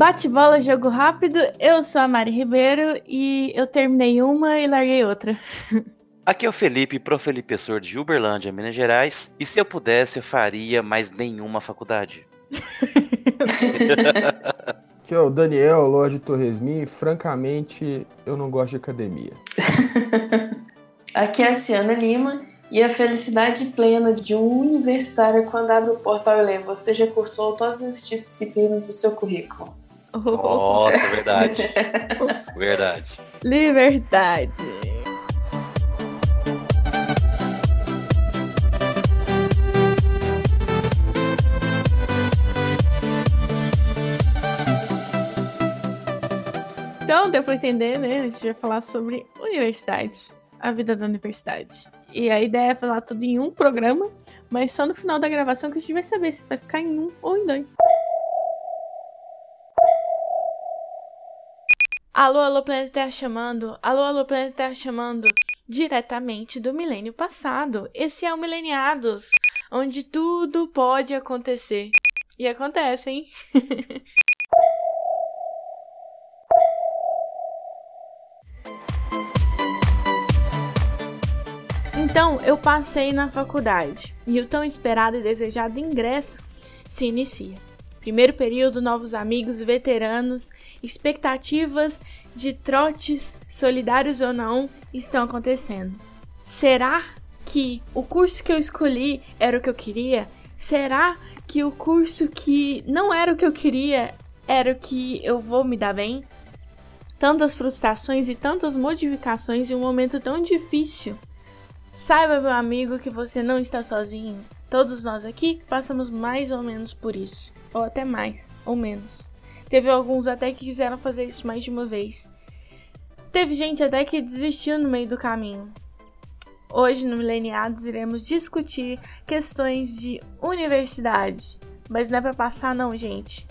Bate-bola, jogo rápido. Eu sou a Mari Ribeiro e eu terminei uma e larguei outra. Aqui é o Felipe, professor de Uberlândia, Minas Gerais. E se eu pudesse, eu faria mais nenhuma faculdade. Aqui é o Daniel, Lorde Torresmin. Francamente, eu não gosto de academia. Aqui é a Ciana Lima. E a felicidade plena de um universitário quando abre o portal e lê: você já cursou todas as disciplinas do seu currículo. Nossa, verdade. verdade. Liberdade. Então, deu pra entender, né? A gente vai falar sobre universidade, a vida da universidade. E a ideia é falar tudo em um programa, mas só no final da gravação que a gente vai saber se vai ficar em um ou em dois. Alô, alô, planeta Terra chamando. Alô, alô, planeta Terra chamando. Diretamente do milênio passado. Esse é o Mileniados, onde tudo pode acontecer. E acontece, hein? Então, eu passei na faculdade e o tão esperado e desejado ingresso se inicia. Primeiro período, novos amigos, veteranos, expectativas de trotes, solidários ou não, estão acontecendo. Será que o curso que eu escolhi era o que eu queria? Será que o curso que não era o que eu queria era o que eu vou me dar bem? Tantas frustrações e tantas modificações em um momento tão difícil Saiba, meu amigo, que você não está sozinho. Todos nós aqui passamos mais ou menos por isso, ou até mais, ou menos. Teve alguns até que quiseram fazer isso mais de uma vez. Teve gente até que desistiu no meio do caminho. Hoje no Mileniados iremos discutir questões de universidade, mas não é para passar não, gente.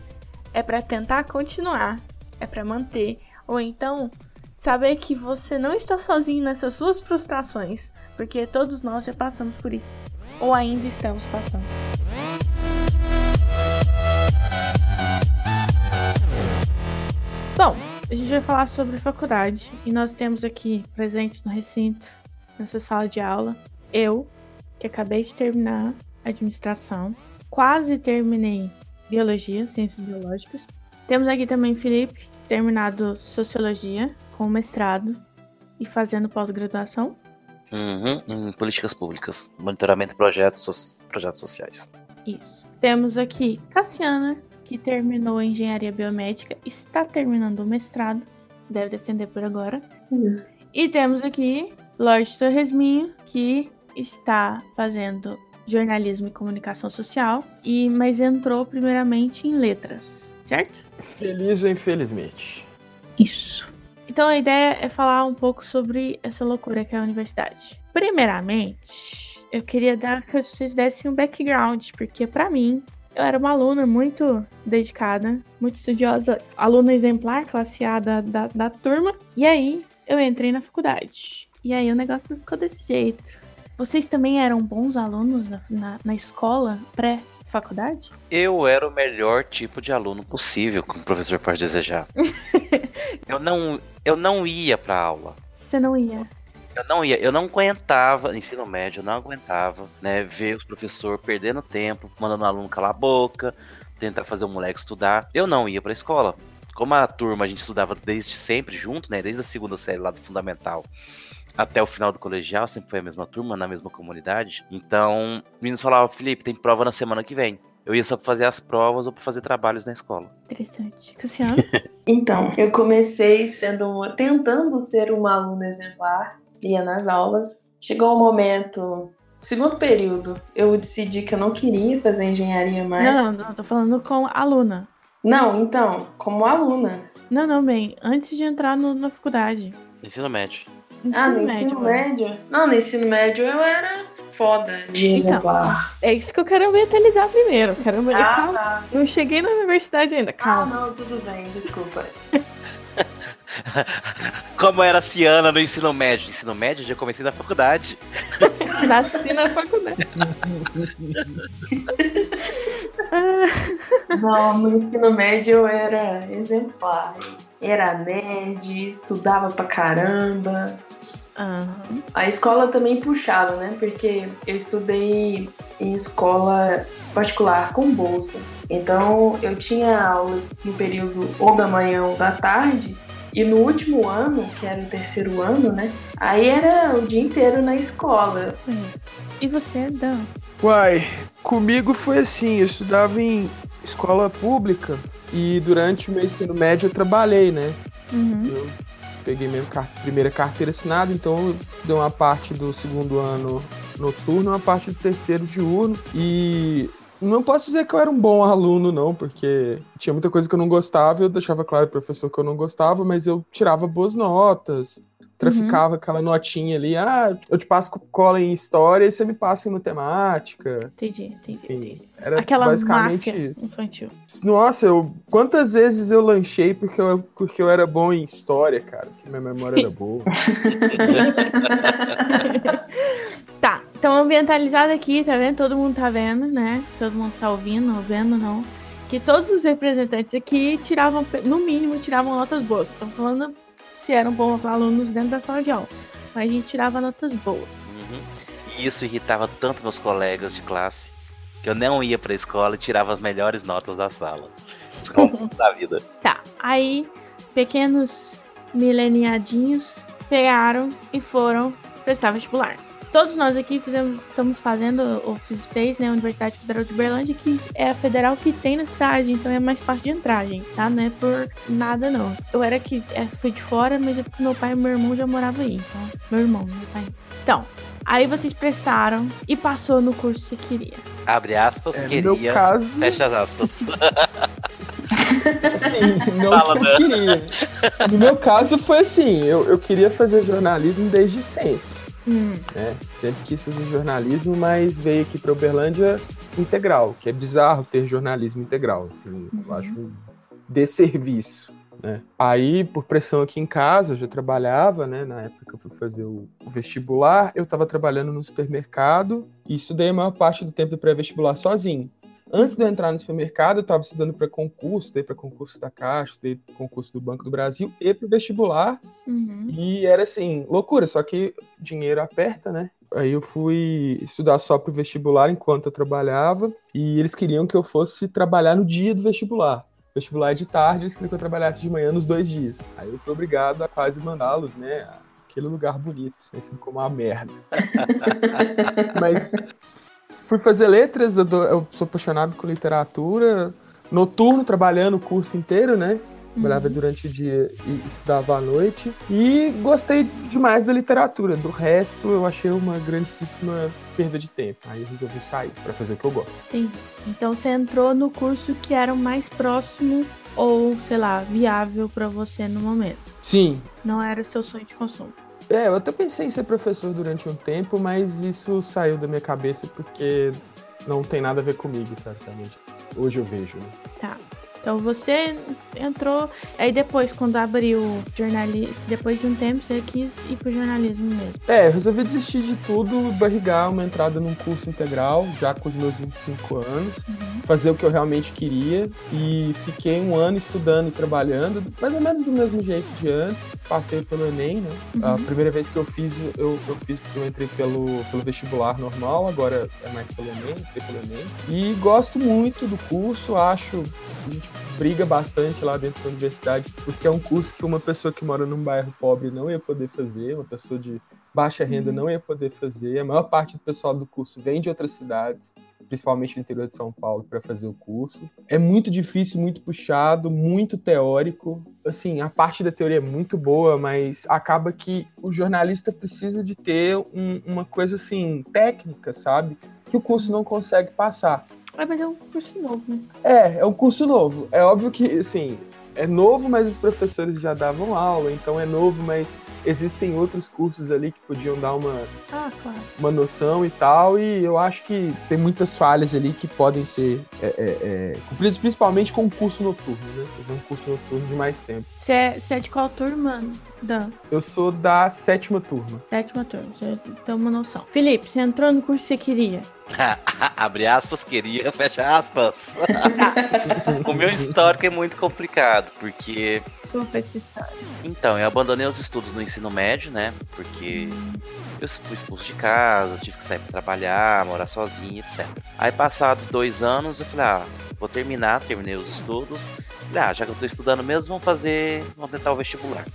É para tentar continuar, é para manter, ou então saber que você não está sozinho nessas suas frustrações, porque todos nós já passamos por isso, ou ainda estamos passando. Bom, a gente vai falar sobre faculdade e nós temos aqui presentes no recinto, nessa sala de aula, eu, que acabei de terminar administração, quase terminei biologia, ciências biológicas. Temos aqui também Felipe, terminado sociologia, com mestrado e fazendo pós-graduação. Uhum, em políticas públicas, monitoramento de projetos, projetos sociais. Isso. Temos aqui Cassiana, que terminou engenharia biomédica, está terminando o mestrado, deve defender por agora. Isso. E temos aqui Lorde Torresminho, que está fazendo jornalismo e comunicação social, e mas entrou primeiramente em letras, certo? Feliz ou infelizmente? Isso. Então a ideia é falar um pouco sobre essa loucura que é a universidade. Primeiramente, eu queria dar que vocês dessem um background, porque para mim eu era uma aluna muito dedicada, muito estudiosa, aluna exemplar, classe A da, da, da turma. E aí eu entrei na faculdade. E aí o negócio não ficou desse jeito. Vocês também eram bons alunos na, na, na escola pré faculdade? Eu era o melhor tipo de aluno possível, como o professor pode desejar. eu, não, eu não ia pra aula. Você não ia? Eu não ia, eu não aguentava, ensino médio, eu não aguentava, né, ver os professores perdendo tempo, mandando o aluno calar a boca, tentar fazer o moleque estudar. Eu não ia pra escola. Como a turma a gente estudava desde sempre junto, né, desde a segunda série lá do fundamental até o final do colegial, sempre foi a mesma turma, na mesma comunidade. Então, os meninos falavam, Felipe, tem prova na semana que vem. Eu ia só pra fazer as provas ou pra fazer trabalhos na escola. Interessante. Cassiano? então, eu comecei sendo uma, tentando ser uma aluna exemplar, ia nas aulas. Chegou um momento, segundo período, eu decidi que eu não queria fazer engenharia mais. Não, não, não tô falando com aluna. Não, então, como aluna. Não, não, bem, antes de entrar no, na faculdade. Ensino médio. Ensino ah, no médio, ensino médio? Não, no ensino médio eu era foda de então. É isso que eu quero mentalizar primeiro. Quero ver. Ah, calma. Tá. Não cheguei na universidade ainda, calma. Ah, não, tudo bem, desculpa. Como era a Ciana no ensino médio? Ensino médio, já comecei na faculdade. Nasci na faculdade. Não, no ensino médio eu era exemplar. Era nerd, estudava pra caramba. Aham. A escola também puxava, né? Porque eu estudei em escola particular com bolsa. Então eu tinha aula no período ou da manhã ou da tarde. E no último ano, que era o terceiro ano, né? Aí era o dia inteiro na escola. E você, Dan? Uai, comigo foi assim, eu estudava em escola pública e durante o meu ensino médio eu trabalhei, né? Uhum. Eu peguei minha car- primeira carteira assinada, então eu dei uma parte do segundo ano noturno, uma parte do terceiro diurno. E não posso dizer que eu era um bom aluno, não, porque tinha muita coisa que eu não gostava, eu deixava claro pro professor que eu não gostava, mas eu tirava boas notas. Traficava aquela notinha ali, ah, eu te passo cola em história e você me passa em matemática. Entendi, entendi, Enfim, entendi. era Aquela basicamente isso. infantil. Nossa, eu quantas vezes eu lanchei porque eu, porque eu era bom em história, cara, porque minha memória era boa. Então ambientalizado aqui, tá vendo? Todo mundo tá vendo, né? Todo mundo tá ouvindo, ou vendo, não. Que todos os representantes aqui tiravam, no mínimo, tiravam notas boas. Estamos falando se eram bons alunos dentro da sala de aula. Mas a gente tirava notas boas. Uhum. E isso irritava tanto meus colegas de classe que eu não ia pra escola e tirava as melhores notas da sala. Escola da vida. Tá, aí pequenos mileniadinhos pegaram e foram prestar vestibular. Todos nós aqui fizemos, estamos fazendo, ou fiz, fez, né, a Universidade Federal de Uberlândia, que é a federal que tem na cidade, então é mais fácil de entrar, gente, tá? Não é por nada, não. Eu era que é, fui de fora, mas é porque meu pai e meu irmão já moravam aí, então. Meu irmão, meu pai. Então, aí vocês prestaram e passou no curso que você queria. Abre aspas, É, no queria. meu caso, Fecha as aspas. assim, não Fala, que eu queria. No meu caso foi assim, eu, eu queria fazer jornalismo desde sempre. Hum, né? Sempre quis fazer jornalismo, mas veio aqui para Uberlândia integral, que é bizarro ter jornalismo integral, assim, eu Uhum. acho um desserviço, né? Aí, por pressão aqui em casa, eu já trabalhava, né, na época que eu fui fazer o, o vestibular, eu estava trabalhando no supermercado e estudei a maior parte do tempo do pré-vestibular sozinho. Antes de eu entrar no supermercado, eu estava estudando para concurso, estudei para concurso da Caixa, estudei para concurso do Banco do Brasil e para o vestibular, uhum. e era assim, loucura, só que dinheiro aperta, né? Aí eu fui estudar só pro vestibular enquanto eu trabalhava, e eles queriam que eu fosse trabalhar no dia do vestibular. O vestibular é de tarde, eles queriam que eu trabalhasse de manhã nos dois dias. Aí eu fui obrigado a quase mandá-los, né? Aquele lugar bonito, conhecido como uma merda. Mas fui fazer letras, eu, dou- eu sou apaixonado por literatura. Noturno, trabalhando o curso inteiro, né? Trabalhava durante o dia e estudava à noite. E gostei demais da literatura. Do resto, eu achei uma grandíssima perda de tempo. Aí eu resolvi sair para fazer o que eu gosto. Entendi. Então você entrou no curso que era o mais próximo ou, sei lá, viável pra você no momento. Sim. Não era seu sonho de consumo. É, eu até pensei em ser professor durante um tempo, mas isso saiu da minha cabeça porque não tem nada a ver comigo, praticamente. Hoje eu vejo, né? Tá. Então você entrou. Aí depois, quando abriu jornalismo, depois de um tempo, você quis ir pro jornalismo mesmo. É, eu resolvi desistir de tudo, barrigar uma entrada num curso integral, já com os meus 25 anos, fazer o que eu realmente queria e fiquei um ano estudando e trabalhando, mais ou menos do mesmo jeito de antes. Passei pelo Enem, né? A primeira vez que eu fiz, eu, eu fiz porque eu entrei pelo, pelo vestibular normal, agora é mais pelo Enem, entrei pelo Enem. E gosto muito do curso, acho a gente briga bastante lá dentro da universidade, porque é um curso que uma pessoa que mora num bairro pobre não ia poder fazer, uma pessoa de baixa renda não ia poder fazer. A maior parte do pessoal do curso vem de outras cidades, principalmente do interior de São Paulo, para fazer o curso. É muito difícil, muito puxado, muito teórico. Assim, a parte da teoria é muito boa, mas acaba que o jornalista precisa de ter um- uma coisa assim técnica, sabe? Que o curso não consegue passar. Ah, mas é um curso novo, né? É, é um curso novo. É óbvio que, assim, é novo, mas os professores já davam aula, então é novo, mas existem outros cursos ali que podiam dar uma, Ah, claro. uma noção e tal, e eu acho que tem muitas falhas ali que podem ser é, é, é, cumpridas, principalmente com o curso noturno, né? Fazer um curso noturno de mais tempo. Você é, é de qual turma, Dan? Eu sou da sétima turma. Sétima turma, já tem uma noção. Felipe, você entrou no curso que você queria. Abre aspas, queria, fecha aspas. o meu histórico é muito complicado, porque. Como foi essa história? Então, eu abandonei os estudos no ensino médio, né? Porque eu fui expulso de casa, tive que sair pra trabalhar, morar sozinho, etc. Aí, passado dois anos, eu falei, ah, vou terminar, terminei os estudos. Falei, ah, já que eu tô estudando mesmo, vamos fazer, vamos tentar o vestibular.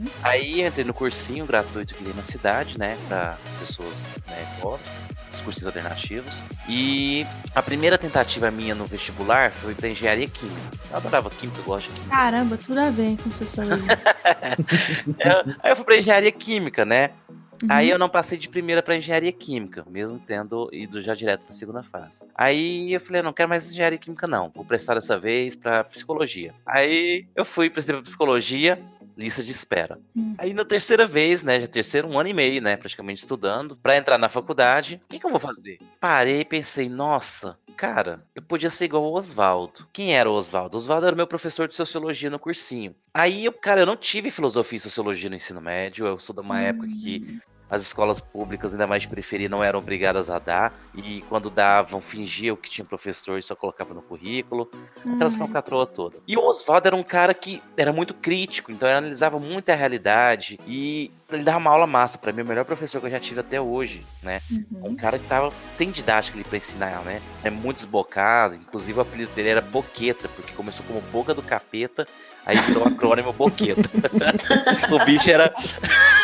Uhum. Aí entrei no cursinho gratuito que tem na cidade, né, para pessoas né, pobres, os cursinhos alternativos. E a primeira tentativa minha no vestibular foi para engenharia química. Eu adorava química, eu gosto de química. Caramba, tudo a ver com sociologia. Eu- aí eu fui para engenharia química, né? Uhum. Aí eu não passei de primeira para engenharia química, mesmo tendo ido já direto para segunda fase. Aí eu falei, não quero mais engenharia química não, vou prestar dessa vez para psicologia. Aí eu fui prestei para psicologia, lista de espera. Hum. Aí na terceira vez, né, já terceiro um ano e meio, né, praticamente estudando, para entrar na faculdade, o que, que eu vou fazer? Parei e pensei, nossa, cara, eu podia ser igual o Oswaldo. Quem era o Oswaldo? Oswaldo era meu professor de sociologia no cursinho. Aí, eu, cara, eu não tive filosofia e sociologia no ensino médio, eu sou de uma época que as escolas públicas, ainda mais de periferia, não eram obrigadas a dar. E quando davam, fingiam que tinha professor e só colocava no currículo. Aquelas Ai. falcatrua toda. E o Oswaldo era um cara que era muito crítico, então ele analisava muito a realidade. E ele dava uma aula massa. Pra mim, o melhor professor que eu já tive até hoje, né? Um Uhum. cara que tava, tem didática ali pra ensinar, né? É muito desbocado. Inclusive, o apelido dele era Boqueta, porque começou como Boca do Capeta, aí virou o acrônimo Boqueta. o bicho era.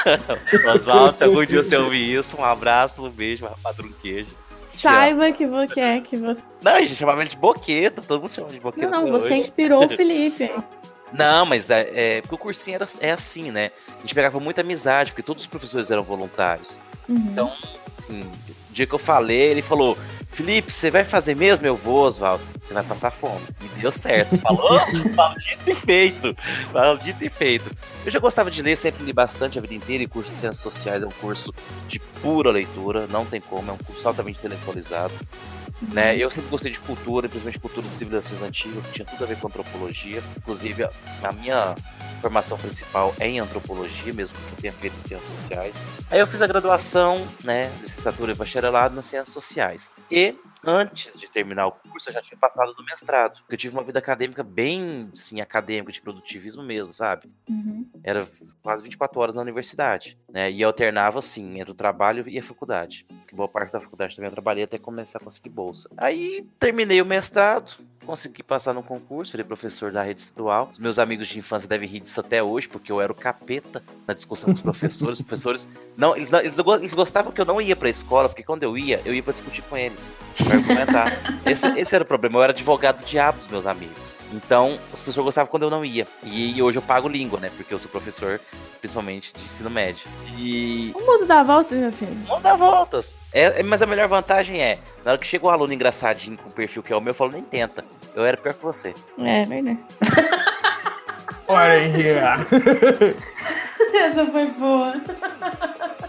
Oswaldo, se algum dia você ouvir isso, um abraço, um beijo, uma padrunquejo. Saiba que você é que você. Não, a gente chamava ele de Boqueta, todo mundo chama de Boqueta. Não, você hoje. inspirou o Felipe. Não, mas é, é, porque o cursinho era, é assim, né? A gente pegava muita amizade, porque todos os professores eram voluntários. Uhum. Então, assim, dia que eu falei, ele falou: Felipe, você vai fazer mesmo? Eu vou, Oswaldo. Você vai passar fome. E deu certo. Falou? Falou dito e feito. Falou dito e feito. Eu já gostava de ler, sempre li bastante a vida inteira. E curso de Ciências Sociais é um curso de pura leitura, não tem como, é um curso altamente intelectualizado. Né? Eu sempre gostei de cultura, principalmente cultura de civilizações antigas, tinha tudo a ver com antropologia. Inclusive, a- a minha formação principal é em antropologia, mesmo que eu tenha feito ciências sociais. Aí eu fiz a graduação, né, licenciatura e bacharelado nas ciências sociais. E antes de terminar o curso, eu já tinha passado do mestrado. Porque eu tive uma vida acadêmica bem, sim, acadêmica, de produtivismo mesmo, sabe? Uhum. Era quase 24 horas na universidade, né? E eu alternava, assim, entre o trabalho e a faculdade. Boa parte da faculdade também eu trabalhei até começar a conseguir bolsa. Aí terminei o mestrado, consegui passar no concurso, virei professor da rede estadual. Os meus amigos de infância devem rir disso até hoje, porque eu era o capeta na discussão com os professores. Os professores, não, eles, não- eles, go- eles gostavam que eu não ia pra escola, porque quando eu ia, eu ia pra discutir com eles, pra argumentar. esse, esse era o problema, eu era advogado do diabo dos meus amigos. Então, os professores gostavam quando eu não ia. E hoje eu pago língua, né? Porque eu sou professor, principalmente de ensino médio. E O mundo dá voltas, meu filho. não dá voltas. É, é- mas a melhor vantagem é, na hora que chega um aluno engraçadinho com um perfil que é o meu, eu falo, nem tenta. Eu era pior que você. É, verdade. Olha aí, Essa foi boa.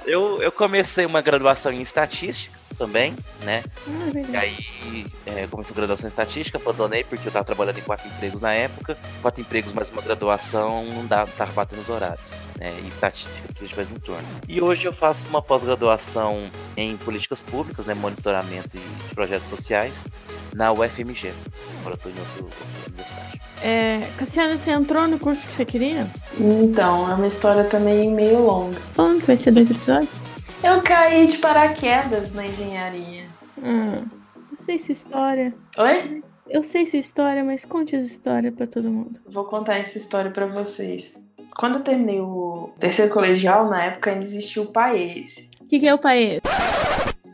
Eu, eu comecei uma graduação em estatística também, né? Ah, E verdade. aí é, comecei a graduação em estatística, abandonei porque eu tava trabalhando em quatro empregos na época. Quatro empregos mais uma graduação não dá, tava batendo os horários. Né? E estatística precisa de mais um turno. E hoje eu faço uma pós-graduação em políticas públicas, né? Monitoramento e projetos sociais na UFMG. Agora eu tô em outro, outra universidade. É, Cassiano, você entrou no curso que você queria? Então, é uma história também meio longa. Falando que vai ser dois episódios? Eu caí de paraquedas na engenharia. Hum, eu sei essa história. Oi? Eu sei essa história, mas conte essa história pra todo mundo. Vou contar essa história pra vocês. Quando eu terminei o terceiro colegial, na época ainda existia o PAES. O que, que é o país?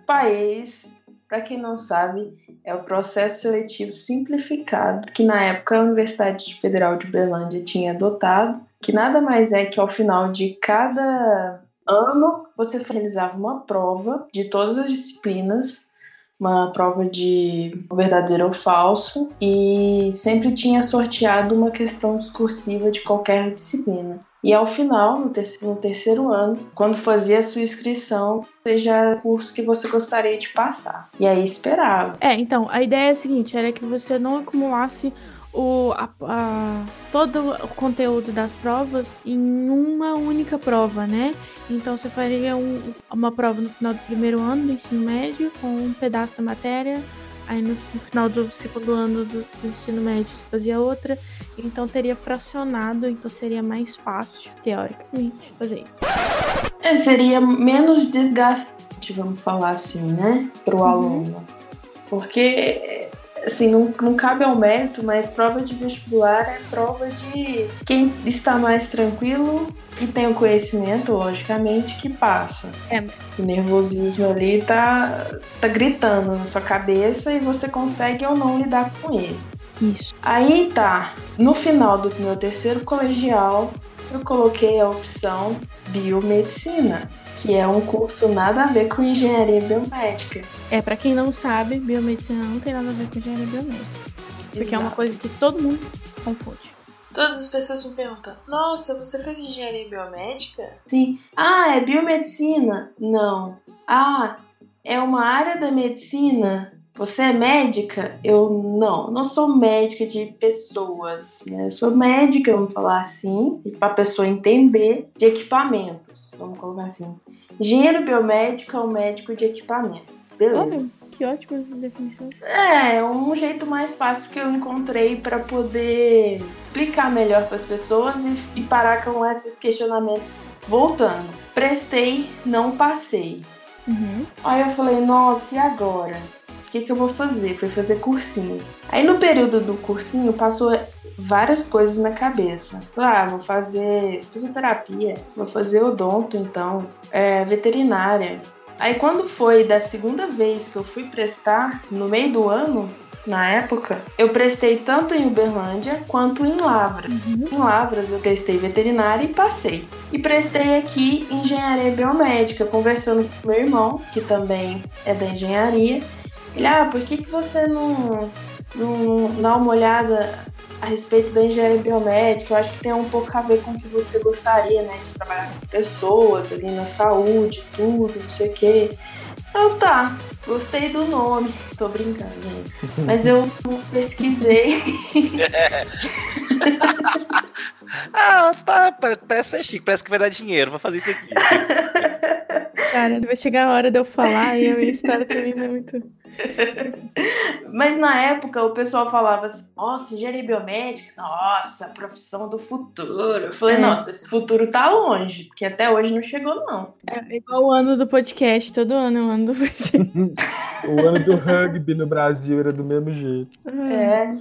PAES, pra quem não sabe, é o processo seletivo simplificado que na época a Universidade Federal de Berlândia tinha adotado, que nada mais é que ao final de cada ano você realizava uma prova de todas as disciplinas, uma prova de verdadeiro ou falso e sempre tinha sorteado uma questão discursiva de qualquer disciplina. E ao final, no terceiro, no terceiro, ano, quando fazia a sua inscrição, seja o curso que você gostaria de passar. E aí esperava. É, então, a ideia é a seguinte, era que você não acumulasse o, a, a, todo o conteúdo das provas em uma única prova, né? Então você faria um, uma prova no final do primeiro ano do ensino médio, com um pedaço da matéria, aí no, final do segundo ano do, do, ensino médio você fazia outra, então teria fracionado, então seria mais fácil, teoricamente, fazer isso. É, seria menos desgastante, vamos falar assim, né, para o uhum. aluno. Porque assim, não, não cabe ao mérito, mas prova de vestibular é prova de quem está mais tranquilo e tem o conhecimento, logicamente, que passa. É. O nervosismo ali tá, tá gritando na sua cabeça e você consegue ou não lidar com ele. Isso. Aí tá, no final do meu terceiro colegial, eu coloquei a opção biomedicina que é um curso nada a ver com engenharia biomédica. É, para quem não sabe, biomedicina não tem nada a ver com engenharia biomédica. Porque Exato. é uma coisa que todo mundo confunde. Todas as pessoas me perguntam: Nossa, você fez engenharia biomédica? Sim. Ah, é biomedicina? Não. Ah, é uma área da medicina? Você é médica? Eu não, não sou médica de pessoas, né? Eu sou médica, vamos falar assim, para a pessoa entender de equipamentos, vamos colocar assim. Engenheiro biomédico é um médico de equipamentos. Beleza. Olha, que ótima definição. É, um jeito mais fácil que eu encontrei para poder explicar melhor para as pessoas e, e parar com esses questionamentos. Voltando, prestei, não passei. Uhum. Aí eu falei, nossa, e agora? O que, que eu vou fazer? Fui fazer cursinho. Aí no período do cursinho passou várias coisas na cabeça. Falei, ah, vou fazer fisioterapia, vou fazer odonto então, é, veterinária. Aí quando foi da segunda vez que eu fui prestar, no meio do ano, na época, eu prestei tanto em Uberlândia quanto em Lavras. Uhum. Em Lavras eu prestei veterinária e passei. E prestei aqui engenharia biomédica, conversando com meu irmão, que também é da engenharia. Ele, ah, por que, que você não, não dá uma olhada a respeito da engenharia biomédica, eu acho que tem um pouco a ver com o que você gostaria, né? De trabalhar com pessoas ali na saúde, tudo, não sei o quê. Eu tá, gostei do nome. Tô brincando, gente. Mas eu pesquisei. ah, tá. Parece ser chique, parece que vai dar dinheiro pra fazer isso aqui. Cara, vai chegar a hora de eu falar e a minha história também é muito. Mas na época o pessoal falava assim: nossa, engenharia biomédica, nossa, profissão do futuro. Eu falei: é. nossa, esse futuro tá longe, porque até hoje não chegou, não. É igual o ano do podcast, todo ano é o ano do podcast. o ano do rugby no Brasil era do mesmo jeito. É.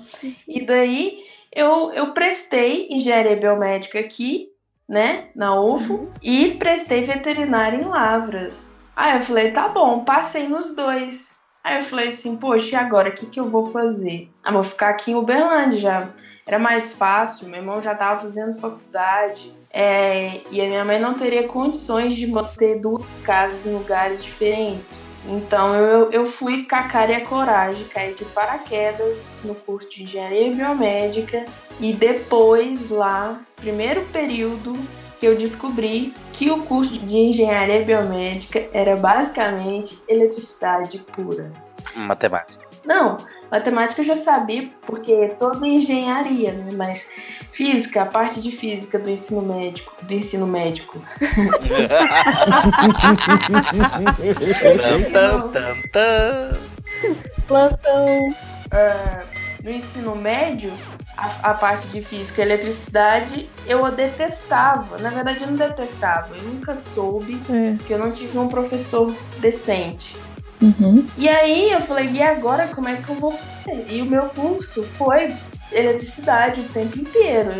E daí eu, eu prestei engenharia biomédica aqui, né, na UFO, uhum. e prestei veterinária em Lavras. Aí eu falei: tá bom, passei nos dois. Aí eu falei assim, poxa, e agora? O que, que eu vou fazer? Ah, vou ficar aqui em Uberlândia já. Era mais fácil, meu irmão já estava fazendo faculdade. É, e a minha mãe não teria condições de manter duas casas em lugares diferentes. Então eu, eu fui com a cara e a coragem, caí de paraquedas no curso de engenharia biomédica e depois lá, primeiro período, que eu descobri que o curso de engenharia biomédica era basicamente eletricidade pura. Matemática. Não, matemática eu já sabia, porque toda engenharia, né? Mas física, a parte de física do ensino médico, do ensino médico. Plantão. Uh, no ensino médio, a, a, parte de física e eletricidade eu a detestava. Na verdade, eu não detestava. Eu nunca soube é. que eu não tive um professor decente. Uhum. E aí eu falei, e agora como é que eu vou fazer? E o meu curso foi eletricidade o tempo inteiro.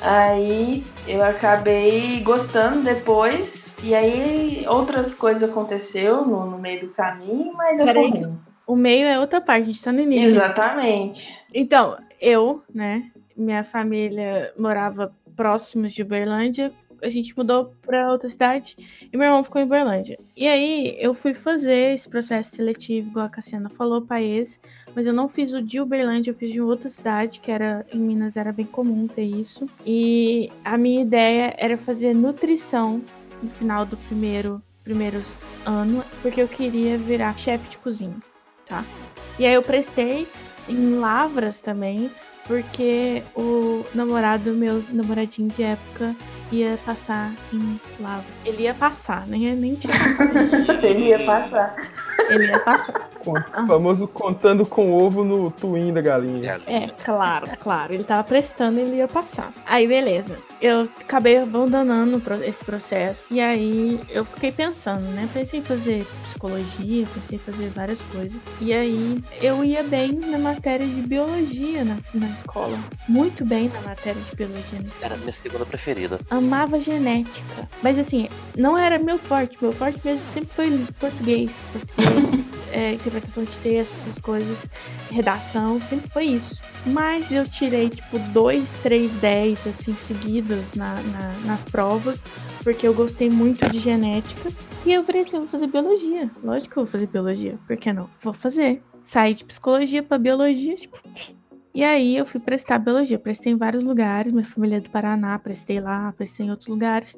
Aí eu acabei gostando depois. E aí outras coisas aconteceu no, no meio do caminho, mas eu. O meio é outra parte, a gente tá no início. Exatamente. Então, eu, né, minha família morava próximos de Uberlândia. A gente mudou pra outra cidade e meu irmão ficou em Berlândia. E aí eu fui fazer esse processo seletivo, igual a Cassiana falou, país, mas eu não fiz o de Uberlândia, eu fiz de outra cidade, que era em Minas, era bem comum ter isso. E a minha ideia era fazer nutrição no final do primeiro primeiro ano, porque eu queria virar chefe de cozinha, tá? E aí eu prestei em Lavras também, porque o namorado, meu namoradinho de época, ia passar em Lavras. Ele ia passar, nem, nem tinha. Ele ia passar. Ele ia passar. O famoso contando com ovo no twin da galinha. É, claro, claro. Ele tava prestando e ele ia passar. Aí, beleza. Eu acabei abandonando esse processo. E aí, eu fiquei pensando, né? Pensei em fazer psicologia, pensei em fazer várias coisas. E aí, eu ia bem na matéria de biologia na, na escola. Muito bem na matéria de biologia. Na Era a minha segunda preferida. Amava genética. Mas, assim, não era meu forte. Meu forte mesmo sempre foi português. Português. É, interpretação de texto, essas coisas, redação, sempre foi isso. Mas eu tirei, tipo, dois, três, dez, assim, seguidos na, na, nas provas, porque eu gostei muito de genética. E eu falei assim, vou fazer biologia. Lógico que eu vou fazer biologia, por que não? Vou fazer. Saí de psicologia para biologia, tipo... E aí eu fui prestar biologia. Prestei em vários lugares, minha família é do Paraná, prestei lá, prestei em outros lugares.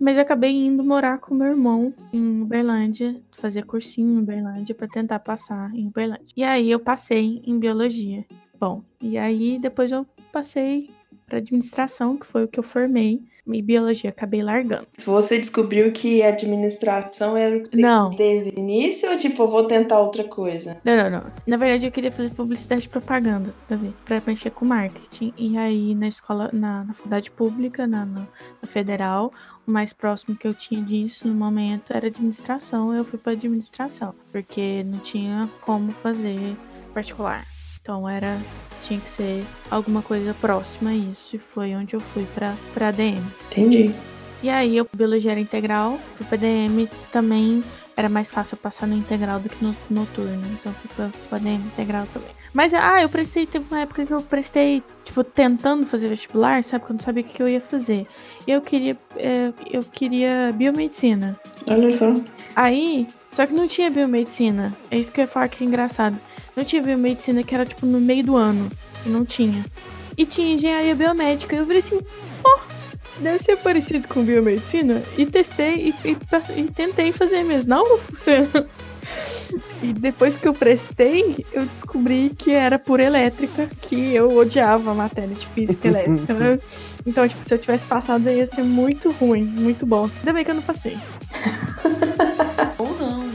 Mas acabei indo morar com meu irmão em Uberlândia, fazer cursinho em Uberlândia para tentar passar em Uberlândia. E aí eu passei em biologia. Bom, e aí depois eu passei para administração, que foi o que eu formei. E biologia, acabei largando. Você descobriu que administração era o que você Não. desde o início ou tipo, eu vou tentar outra coisa? Não, não, não. Na verdade, eu queria fazer publicidade e propaganda, tá vendo? Pra mexer com marketing. E aí, na escola, na, na faculdade pública, na, na, na federal, mais próximo que eu tinha disso no momento era administração. Eu fui pra administração, porque não tinha como fazer particular. Então era tinha que ser alguma coisa próxima a isso. E foi onde eu fui pra, pra DM. Entendi. E aí eu biologia era integral, fui pra DM também. Era mais fácil passar no integral do que no noturno. Então fui pra DM integral também. Mas, ah, eu prestei, teve uma época que eu prestei, tipo, tentando fazer vestibular, sabe? Que eu não sabia o que eu ia fazer. E eu queria, é, eu queria biomedicina. Olha só. Aí, só que não tinha biomedicina. É isso que eu ia falar que é engraçado. Não tinha biomedicina que era, tipo, no meio do ano. Não tinha. E tinha engenharia biomédica. E eu falei assim, ó, isso deve ser parecido com biomedicina. E testei e, e, e tentei fazer mesmo. Não funciona. E depois que eu prestei, eu descobri que era por elétrica, que eu odiava a matéria de física elétrica, né? Então, tipo, se eu tivesse passado, ia ser muito ruim, muito bom. Ainda bem que eu não passei.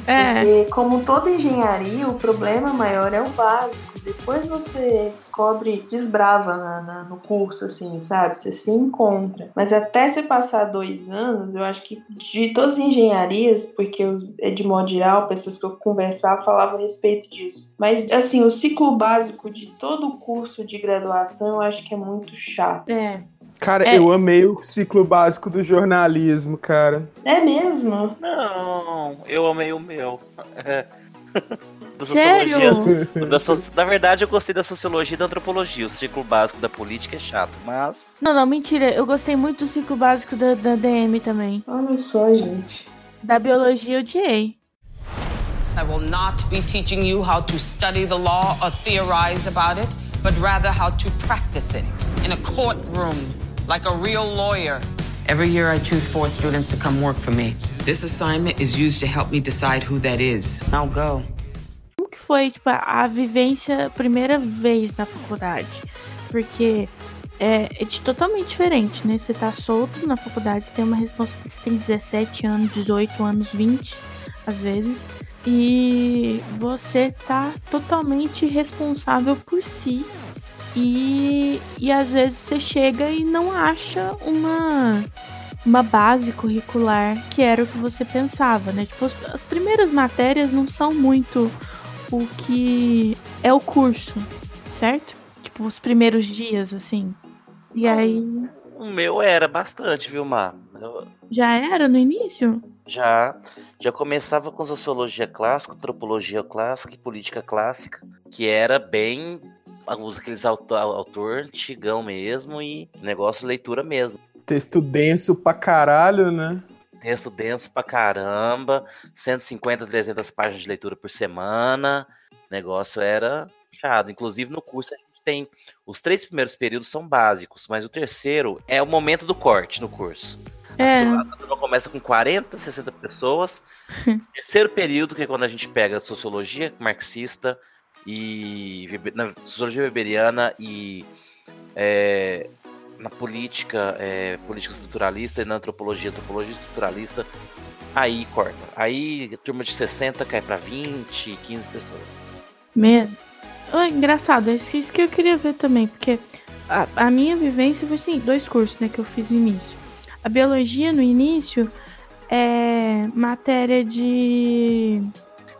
É, Porque, como toda engenharia, o problema maior é o básico. Depois você descobre, desbrava na- na- no curso, assim, sabe? Você se encontra. Mas até você passar dois anos, eu acho que de todas as engenharias, porque eu, é de modo geral, pessoas que eu conversava falavam a respeito disso. Mas, assim, o ciclo básico de todo o curso de graduação, eu acho que é muito chato. é. Cara, É. eu amei o ciclo básico do jornalismo, cara. É mesmo? Não, eu amei o meu. É. Da Sério? sociologia. da so- Na verdade, eu gostei da sociologia e da antropologia. O ciclo básico da política é chato, mas. Não, não, mentira. Eu gostei muito do ciclo básico da, da DM também. Olha só, gente. Da biologia eu odiei. I will not be teaching you how to study the law or theorize about it, but rather how to practice it in a courtroom like a real lawyer. Every year I choose four students to come work for me. This assignment is used to help me decide who that is. Now go. Como que foi, tipo, a, a vivência, primeira vez na faculdade? Porque é, é de totalmente diferente, né? Você tá solto na faculdade, você tem uma responsabilidade, você tem 17 anos, 18 anos, 20, às vezes. E você tá totalmente responsável por si. E, e às vezes você chega e não acha uma, uma base curricular que era o que você pensava, né? Tipo, as- as primeiras matérias não são muito o que é o curso, certo? Tipo, os primeiros dias, assim. E aí, O meu era bastante, viu, Mar? Eu já era no início? já, já começava com sociologia clássica, antropologia clássica e política clássica, que era bem. Alguns aqueles autor, autor antigão mesmo e negócio leitura mesmo. Texto denso pra caralho, né? Texto denso pra caramba, 150, 300 páginas de leitura por semana. Negócio era chato. Inclusive no curso a gente tem. Os três primeiros períodos são básicos, mas o terceiro é o momento do corte no curso. É. A turma começa com 40, 60 pessoas. Terceiro período, que é quando a gente pega sociologia marxista e na sociologia weberiana e é, na política, é, política estruturalista e na antropologia, antropologia estruturalista, aí corta. Aí a turma de 60 cai para 20, 15 pessoas. Oh, engraçado, é isso que eu queria ver também, porque a, a minha vivência foi assim, dois cursos né, que eu fiz no início. A biologia no início é matéria de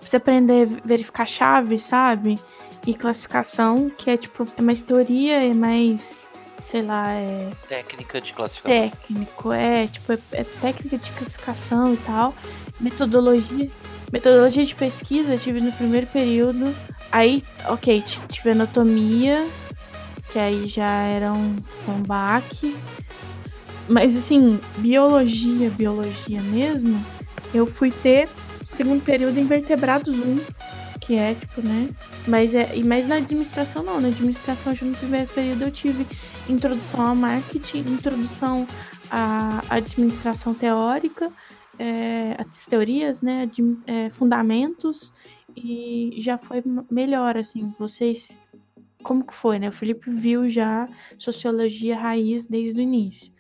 você aprender a verificar chaves, sabe? E classificação, que é tipo, é mais teoria, é mais, sei lá, é. Técnica de classificação. Técnico, é, tipo, é, é técnica de classificação e tal. Metodologia. Metodologia de pesquisa tive no primeiro período. Aí, ok, tive anatomia, que aí já era um, um baque. Mas assim, biologia, biologia mesmo, eu fui ter segundo período em vertebrados 1, que é tipo, né? Mas é, mas na administração não, na administração já no primeiro período eu tive introdução ao marketing, introdução à administração teórica, é, as teorias, né, de, é, fundamentos e já foi melhor assim. Vocês como que foi, né? O Felipe viu já sociologia raiz desde o início.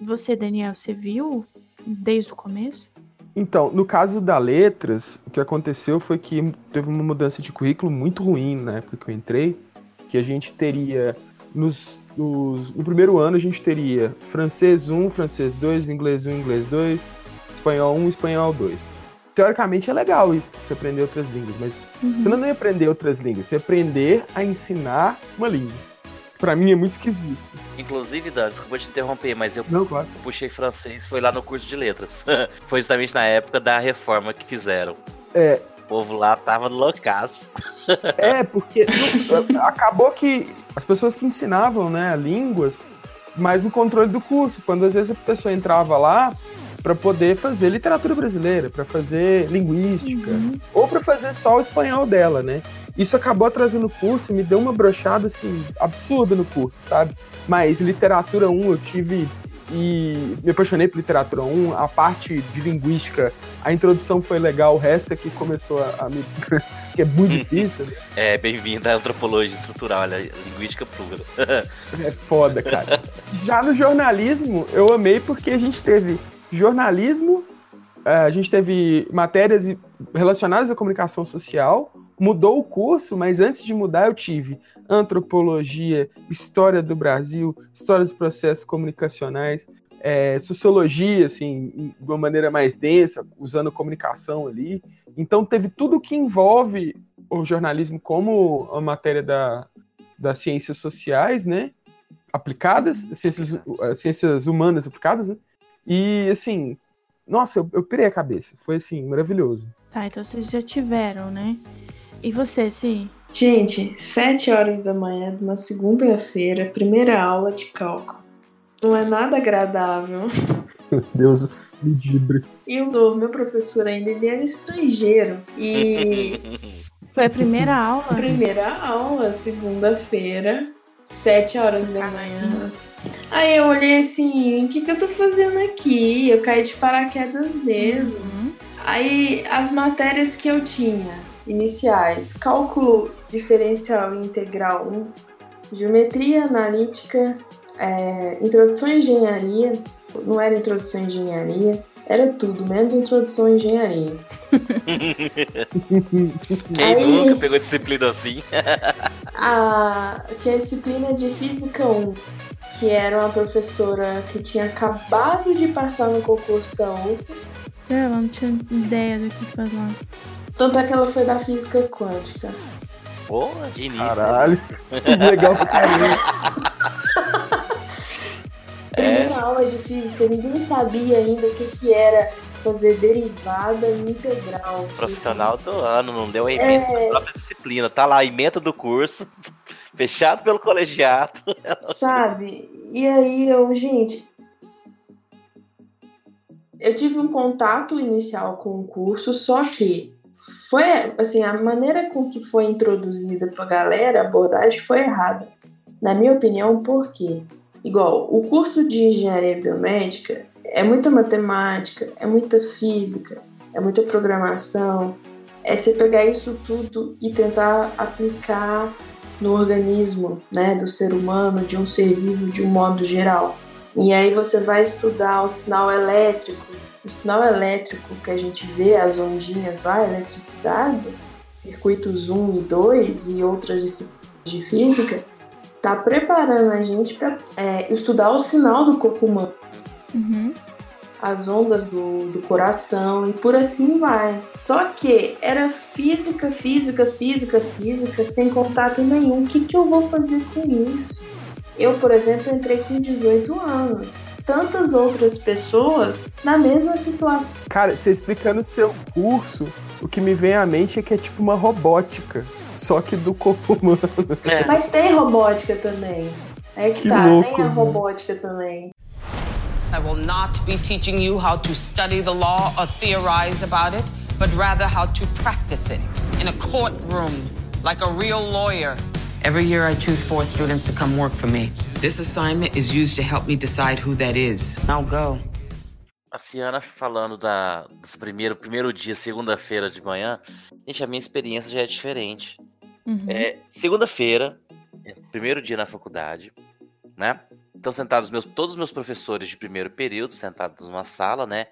Você, Daniel, você viu desde o começo? Então, no caso da letras, o que aconteceu foi que teve uma mudança de currículo muito ruim na época que eu entrei, que a gente teria nos, nos, no primeiro ano a gente teria francês 1, francês 2, inglês 1, inglês 2, espanhol 1, espanhol 2. Teoricamente é legal isso, você aprender outras línguas, mas uhum. você não ia aprender outras línguas, você ia aprender a ensinar uma língua. Pra mim é muito esquisito. Inclusive, Dan, desculpa te interromper, mas eu Não, claro. puxei francês, foi lá no curso de letras. foi justamente na época da reforma que fizeram. É. O povo lá tava loucaço. é, porque acabou que as pessoas que ensinavam, né, línguas, mas no controle do curso, quando às vezes a pessoa entrava lá para poder fazer literatura brasileira, para fazer linguística, uhum. ou para fazer só o espanhol dela, né? Isso acabou trazendo o curso e me deu uma brochada assim absurda no curso, sabe? Mas literatura 1 eu tive e me apaixonei por literatura 1, a parte de linguística, a introdução foi legal, o resto é que começou a, a me que é muito difícil. É, bem-vindo à antropologia estrutural, olha, linguística pura. é foda, cara. Já no jornalismo, eu amei porque a gente teve jornalismo, é, a gente teve matérias relacionadas à comunicação social, mudou o curso, mas antes de mudar eu tive antropologia, história do Brasil, história dos processos comunicacionais, é, sociologia, assim, de uma maneira mais densa, usando comunicação ali. Então teve tudo que envolve o jornalismo como a matéria da, das ciências sociais, né? Aplicadas, ciências, ciências humanas aplicadas, né? E, assim, nossa, eu, eu pirei a cabeça. Foi, assim, maravilhoso. Tá, então vocês já tiveram, né? E você, sim? Gente, sete horas da manhã de uma segunda-feira, primeira aula de cálculo. Não é nada agradável. Meu Deus, medibre. E o meu professor ainda, ele era estrangeiro. E. Foi a primeira aula? Primeira aula, segunda-feira, sete horas da manhã. Aí eu olhei assim, o que, que eu tô fazendo aqui? Eu caí de paraquedas mesmo. Uhum. Aí as matérias que eu tinha iniciais, cálculo diferencial e integral 1, geometria analítica, é, introdução à engenharia, não era introdução à engenharia, era tudo, menos introdução à engenharia. Quem Aí, nunca pegou disciplina assim? a, tinha a disciplina de física 1, que era uma professora que tinha acabado de passar no concurso da UF. Ela não tinha ideia do que fazer lá. Tanto é que ela foi da física quântica. Porra, de início. Caralho, né? legal pra caramba. Primeira é. aula de física, ninguém sabia ainda o que, que era fazer derivada integral. Profissional do ano, não deu a emenda é... da própria disciplina. Tá lá a emenda do curso, fechado pelo colegiado. Sabe? E aí eu, gente, eu tive um contato inicial com o curso, só que foi assim, a maneira com que foi introduzida pra galera a abordagem foi errada. Na minha opinião, por quê? Igual, o curso de engenharia biomédica é muita matemática, é muita física, é muita programação. É você pegar isso tudo e tentar aplicar no organismo, né, do ser humano, de um ser vivo de um modo geral. E aí você vai estudar o sinal elétrico, o sinal elétrico que a gente vê, as ondinhas lá, a eletricidade, circuitos 1 e 2 e outras disciplinas de física, tá preparando a gente para é, estudar o sinal do corpo humano. Uhum. As ondas do, do coração e por assim vai. Só que era física, física, física, física, sem contato nenhum. O que, que eu vou fazer com isso? Eu, por exemplo, entrei com 18 anos. Tantas outras pessoas na mesma situação. Cara, você explicando o seu curso, o que me vem à mente é que é tipo uma robótica, só que do corpo humano. É. Mas tem robótica também. É que, Que tá, louco, tem a mano. robótica também. I will not be teaching you how to study the law or theorize about it, but rather how to practice it in a courtroom like a real lawyer. Every year, I choose four students to come work for me. This assignment is used to help me decide who that is. Now go. A Ciana falando da, dos primeiro, primeiro dia, segunda-feira de manhã, gente, a minha experiência já é diferente. Uhum. É, segunda-feira, é, primeiro dia na faculdade, né? Estão sentados meus, todos os meus professores de primeiro período, sentados numa sala, né?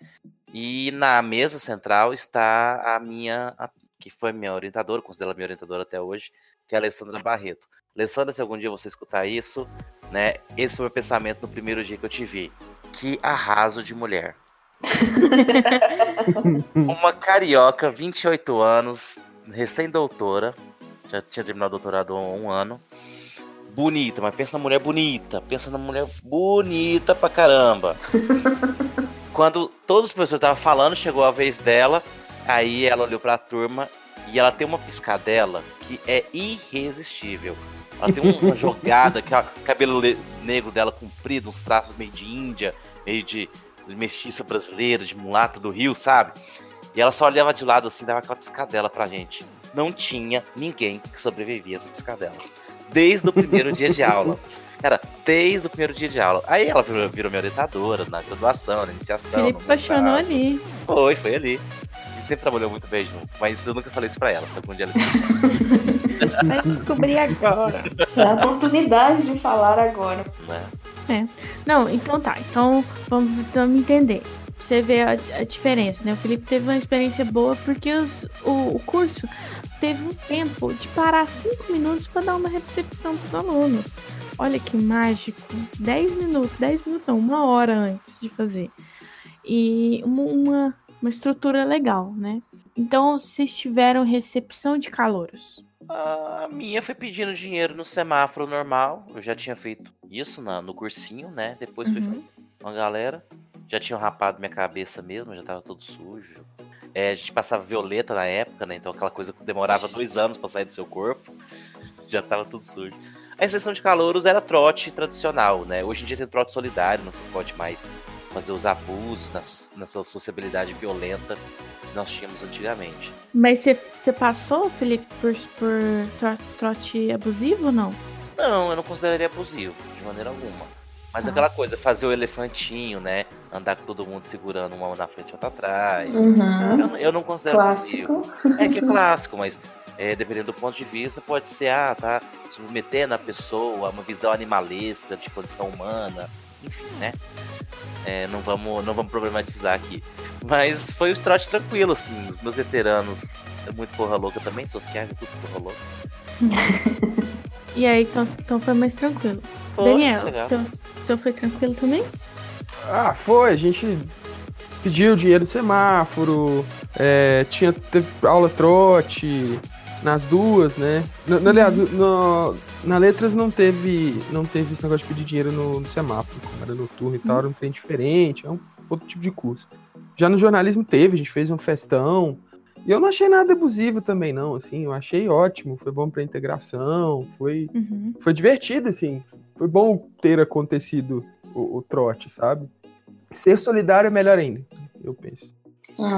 E na mesa central está a minha, a- que foi minha orientadora, considero ela minha orientadora até hoje, que é a Alessandra Barreto. Alessandra, se algum dia você escutar isso, né? Esse foi o meu pensamento no primeiro dia que eu te vi. Que arraso de mulher. Uma carioca, 28 anos, recém-doutora, já tinha terminado o doutorado há um ano. Bonita, mas pensa na mulher bonita, pensa na mulher bonita pra caramba. Quando todos os professores estavam falando, chegou a vez dela, aí ela olhou pra turma e ela tem uma piscadela que é irresistível. Ela tem uma jogada, que o cabelo negro dela comprido, uns traços meio de Índia, meio de, de mestiça brasileira, de mulata do Rio, sabe? E ela só olhava de lado assim, dava aquela piscadela pra gente. Não tinha ninguém que sobrevivia a essa piscadela. Desde o primeiro dia de aula. Cara, desde o primeiro dia de aula. Aí ela virou, virou minha orientadora na graduação, na iniciação. Felipe no apaixonou ali. Foi, foi ali. Sempre trabalhou muito bem junto, mas eu nunca falei isso pra ela, se algum dia ela Vai descobrir agora. É a oportunidade de falar agora. né? Não, então tá. Então vamos, vamos entender. Pra Você vê a, a diferença, né? O Felipe teve uma experiência boa porque os- o, o curso teve um tempo de parar cinco minutos para dar uma recepção pros alunos. Olha que mágico. 10 minutos, 10 minutos não, uma hora antes de fazer. E uma, uma, uma estrutura legal, né? Então vocês tiveram recepção de calouros. A minha foi pedindo dinheiro no semáforo normal. Eu já tinha feito isso na- no cursinho, né? Depois fui Uhum. fazer com a galera. Já tinham rapado minha cabeça mesmo, já tava todo sujo. É, a gente passava violeta na época, né? Então aquela coisa que demorava dois anos pra sair do seu corpo. Já tava tudo sujo. A recepção de calouros era trote tradicional, né? Hoje em dia tem trote solidário, não se pode mais fazer os abusos nessa, nessa sociabilidade violenta que nós tínhamos antigamente. Mas você- passou, Felipe, por, por tro- trote abusivo ou não? Não, eu não consideraria abusivo, de maneira alguma. Mas Ah. aquela coisa, fazer o elefantinho, né? Andar com todo mundo segurando uma na frente e outra atrás. Uhum. Eu, eu não considero Clássico. abusivo. É que é clássico, mas é, dependendo do ponto de vista, pode ser, ah, tá submetendo a pessoa a uma visão animalesca de condição humana. Enfim, né? É, não, vamos, não vamos problematizar aqui. Mas foi o trote tranquilo, assim. Os meus veteranos, é muito porra louca também, sociais, é tudo porra louca. E aí, então, então foi mais tranquilo. Foi Daniel, sossegado. seu, seu foi tranquilo também? Ah, foi. A gente pediu dinheiro no semáforo, é, tinha teve aula trote nas duas, né? Na, na- aliás, no- na letras não teve, não teve esse negócio de pedir dinheiro no, no semáforo, como era noturno e tal, era um trem diferente, é um outro tipo de curso. Já no jornalismo teve, a gente fez um festão. E eu não achei nada abusivo também, não, assim, eu achei ótimo, foi bom pra integração, foi, Uhum. foi divertido, assim. Foi bom ter acontecido o, o trote, sabe? Ser solidário é melhor ainda. eu penso.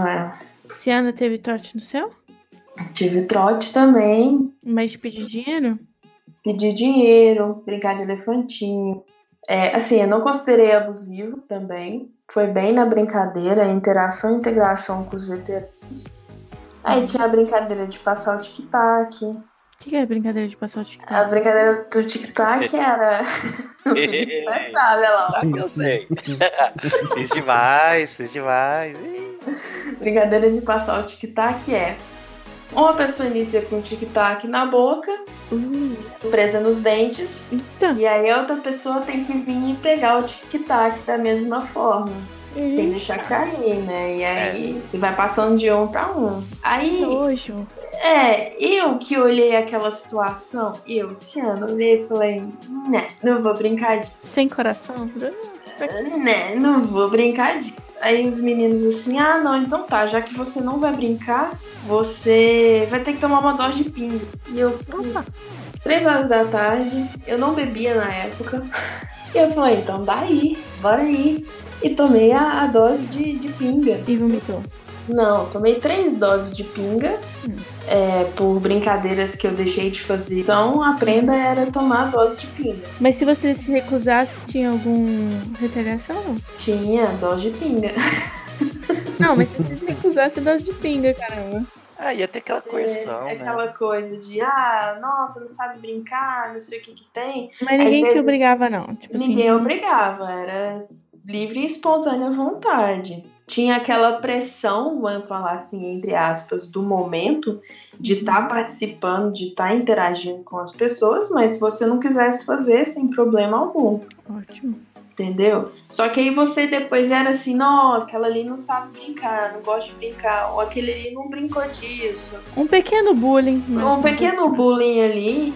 É. Ciana teve trote no céu? Tive trote também, Mas de pedir dinheiro? pedir dinheiro, brincar de elefantinho. É, assim, eu não considerei abusivo também. Foi bem na brincadeira, interação e integração com os veteranos. Aí tinha a brincadeira de passar o tic-tac. O que, que é brincadeira de passar o A TikTok? brincadeira do tic-tac era. até sabe, olha lá. Ah, que eu sei. Fiz demais, fiz demais. Ih. Brincadeira de passar o tic-tac é. Uma pessoa inicia com o tic-tac na boca, Uh, presa nos dentes, e aí a outra pessoa tem que vir e pegar o tic-tac da mesma forma. sem deixar cair, né? E aí vai passando de um pra um. Aí, Nojo. é, eu que olhei aquela situação, eu, Ciano, olhei e falei, né, não vou brincar disso, Sem coração? né, não vou brincar disso. Aí os meninos assim, ah não, então tá, já que você não vai brincar, você vai ter que tomar uma dose de pinga. E eu, putz, três horas da tarde, eu não bebia na época. E eu falei, então daí, bora aí. E tomei a, a dose de, de pinga. E vomitou. Não, tomei três doses de pinga Hum. é, por brincadeiras que eu deixei de fazer. Então a prenda era tomar a dose de pinga. Mas se você se recusasse, tinha algum retaliação? Não, Tinha dose de pinga. não mas se você se recusasse, dose de pinga, caramba. Ah, ia ter aquela coerção, é né? aquela coisa de, ah, nossa, não sabe brincar, não sei o que que tem. Mas ninguém teve- te obrigava, não. Tipo Ninguém assim. obrigava, era livre e espontânea vontade. Tinha aquela pressão, vamos falar assim, entre aspas, do momento de estar participando, de estar interagindo com as pessoas, mas se você não quisesse fazer, sem problema algum. Ótimo. Entendeu? Só que aí você depois era assim, nossa, aquela ali não sabe brincar, não gosta de brincar, ou aquele ali não brincou disso. Um pequeno bullying. Um pequeno bullying ali.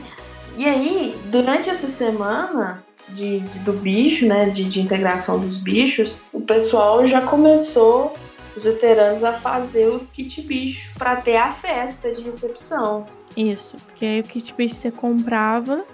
E aí, durante essa semana de, de- do bicho, né, de, de integração dos bichos, o pessoal já começou, os veteranos, a fazer os kit bicho pra ter a festa de recepção. Isso, porque aí o kit bicho você comprava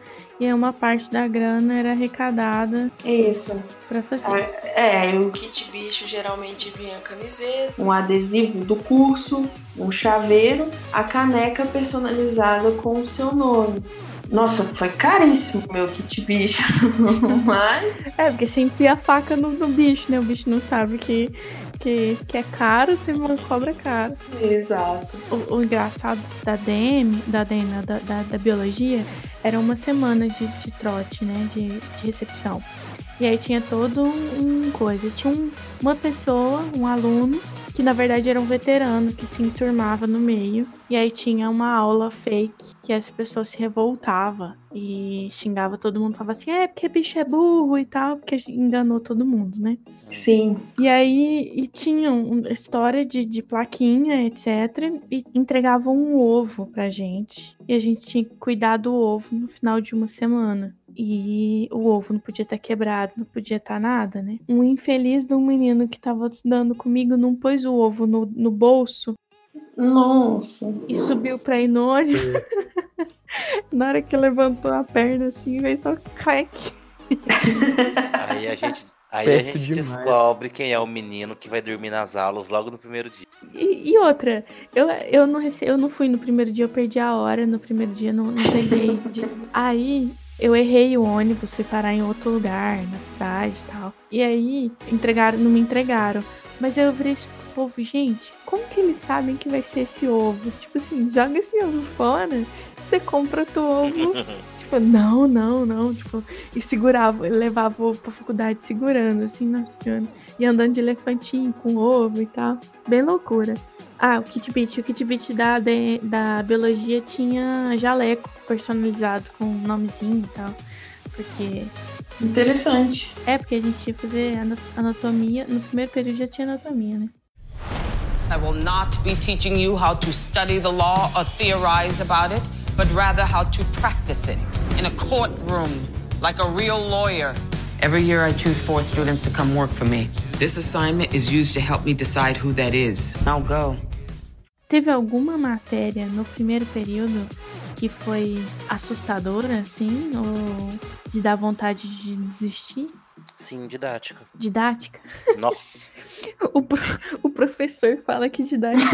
e uma parte da grana era arrecadada Isso. pra fazer. É, O kit bicho geralmente vinha camiseta. um adesivo do curso, um chaveiro, a caneca personalizada com o seu nome. Nossa, foi caríssimo meu kit bicho. Mas É, porque você enfia a faca no, no bicho, né? O bicho não sabe que, que, que é caro, você não cobra caro. Exato. O, o engraçado da DM, da DM, da, da, da biologia, era uma semana de, de trote, né? De, de recepção. E aí tinha todo um, um coisa. Tinha um- uma pessoa, um aluno, que na verdade era um veterano que se enturmava no meio. E aí tinha uma aula fake que essa pessoa se revoltava e xingava todo mundo. Falava assim, é porque bicho é burro e tal, porque enganou todo mundo, né? Sim. E aí e tinham um- história de, de plaquinha, etc. E entregavam um ovo pra gente. E a gente tinha que cuidar do ovo no final de uma semana. E o ovo não podia estar quebrado, não podia estar nada, né? Um infeliz de um menino que tava estudando comigo não pôs o ovo no, no bolso Nossa. e subiu pra ir no ônibus. Na hora que levantou a perna assim, veio só crack. Aí a gente, aí a Perto gente demais. descobre quem é o menino que vai dormir nas aulas logo no primeiro dia. E, e outra, eu, eu, não rece... eu não fui no primeiro dia, eu perdi a hora no primeiro dia, não, não peguei. Aí eu errei o ônibus, fui parar em outro lugar, na cidade e tal. E aí entregaram, não me entregaram. Mas eu virei pro povo, gente, como que eles sabem que vai ser esse ovo? Tipo assim, joga esse ovo fora, você compra outro ovo. tipo, não, não, não. Tipo, e segurava, levava o ovo pra faculdade segurando, assim, nossa senhora. E andando de elefantinho com ovo e tal. Bem loucura. Ah, o kit beat. O kit beat da, da biologia tinha jaleco personalizado com nomezinho e tal. Porque. Interessante. É, porque a gente ia fazer ana- anatomia. No primeiro período já tinha anatomia, né? I will not be teaching you how to study the law or theorize about it, but rather how to practice it in a courtroom like a real lawyer. Every year I choose four students to come work for me. This assignment is used to help me decide who that is. Now go. Teve alguma matéria no primeiro período que foi assustadora, assim? Ou de dar vontade de desistir? Sim, didática. Didática? Nossa. O, pro- o professor fala que didática.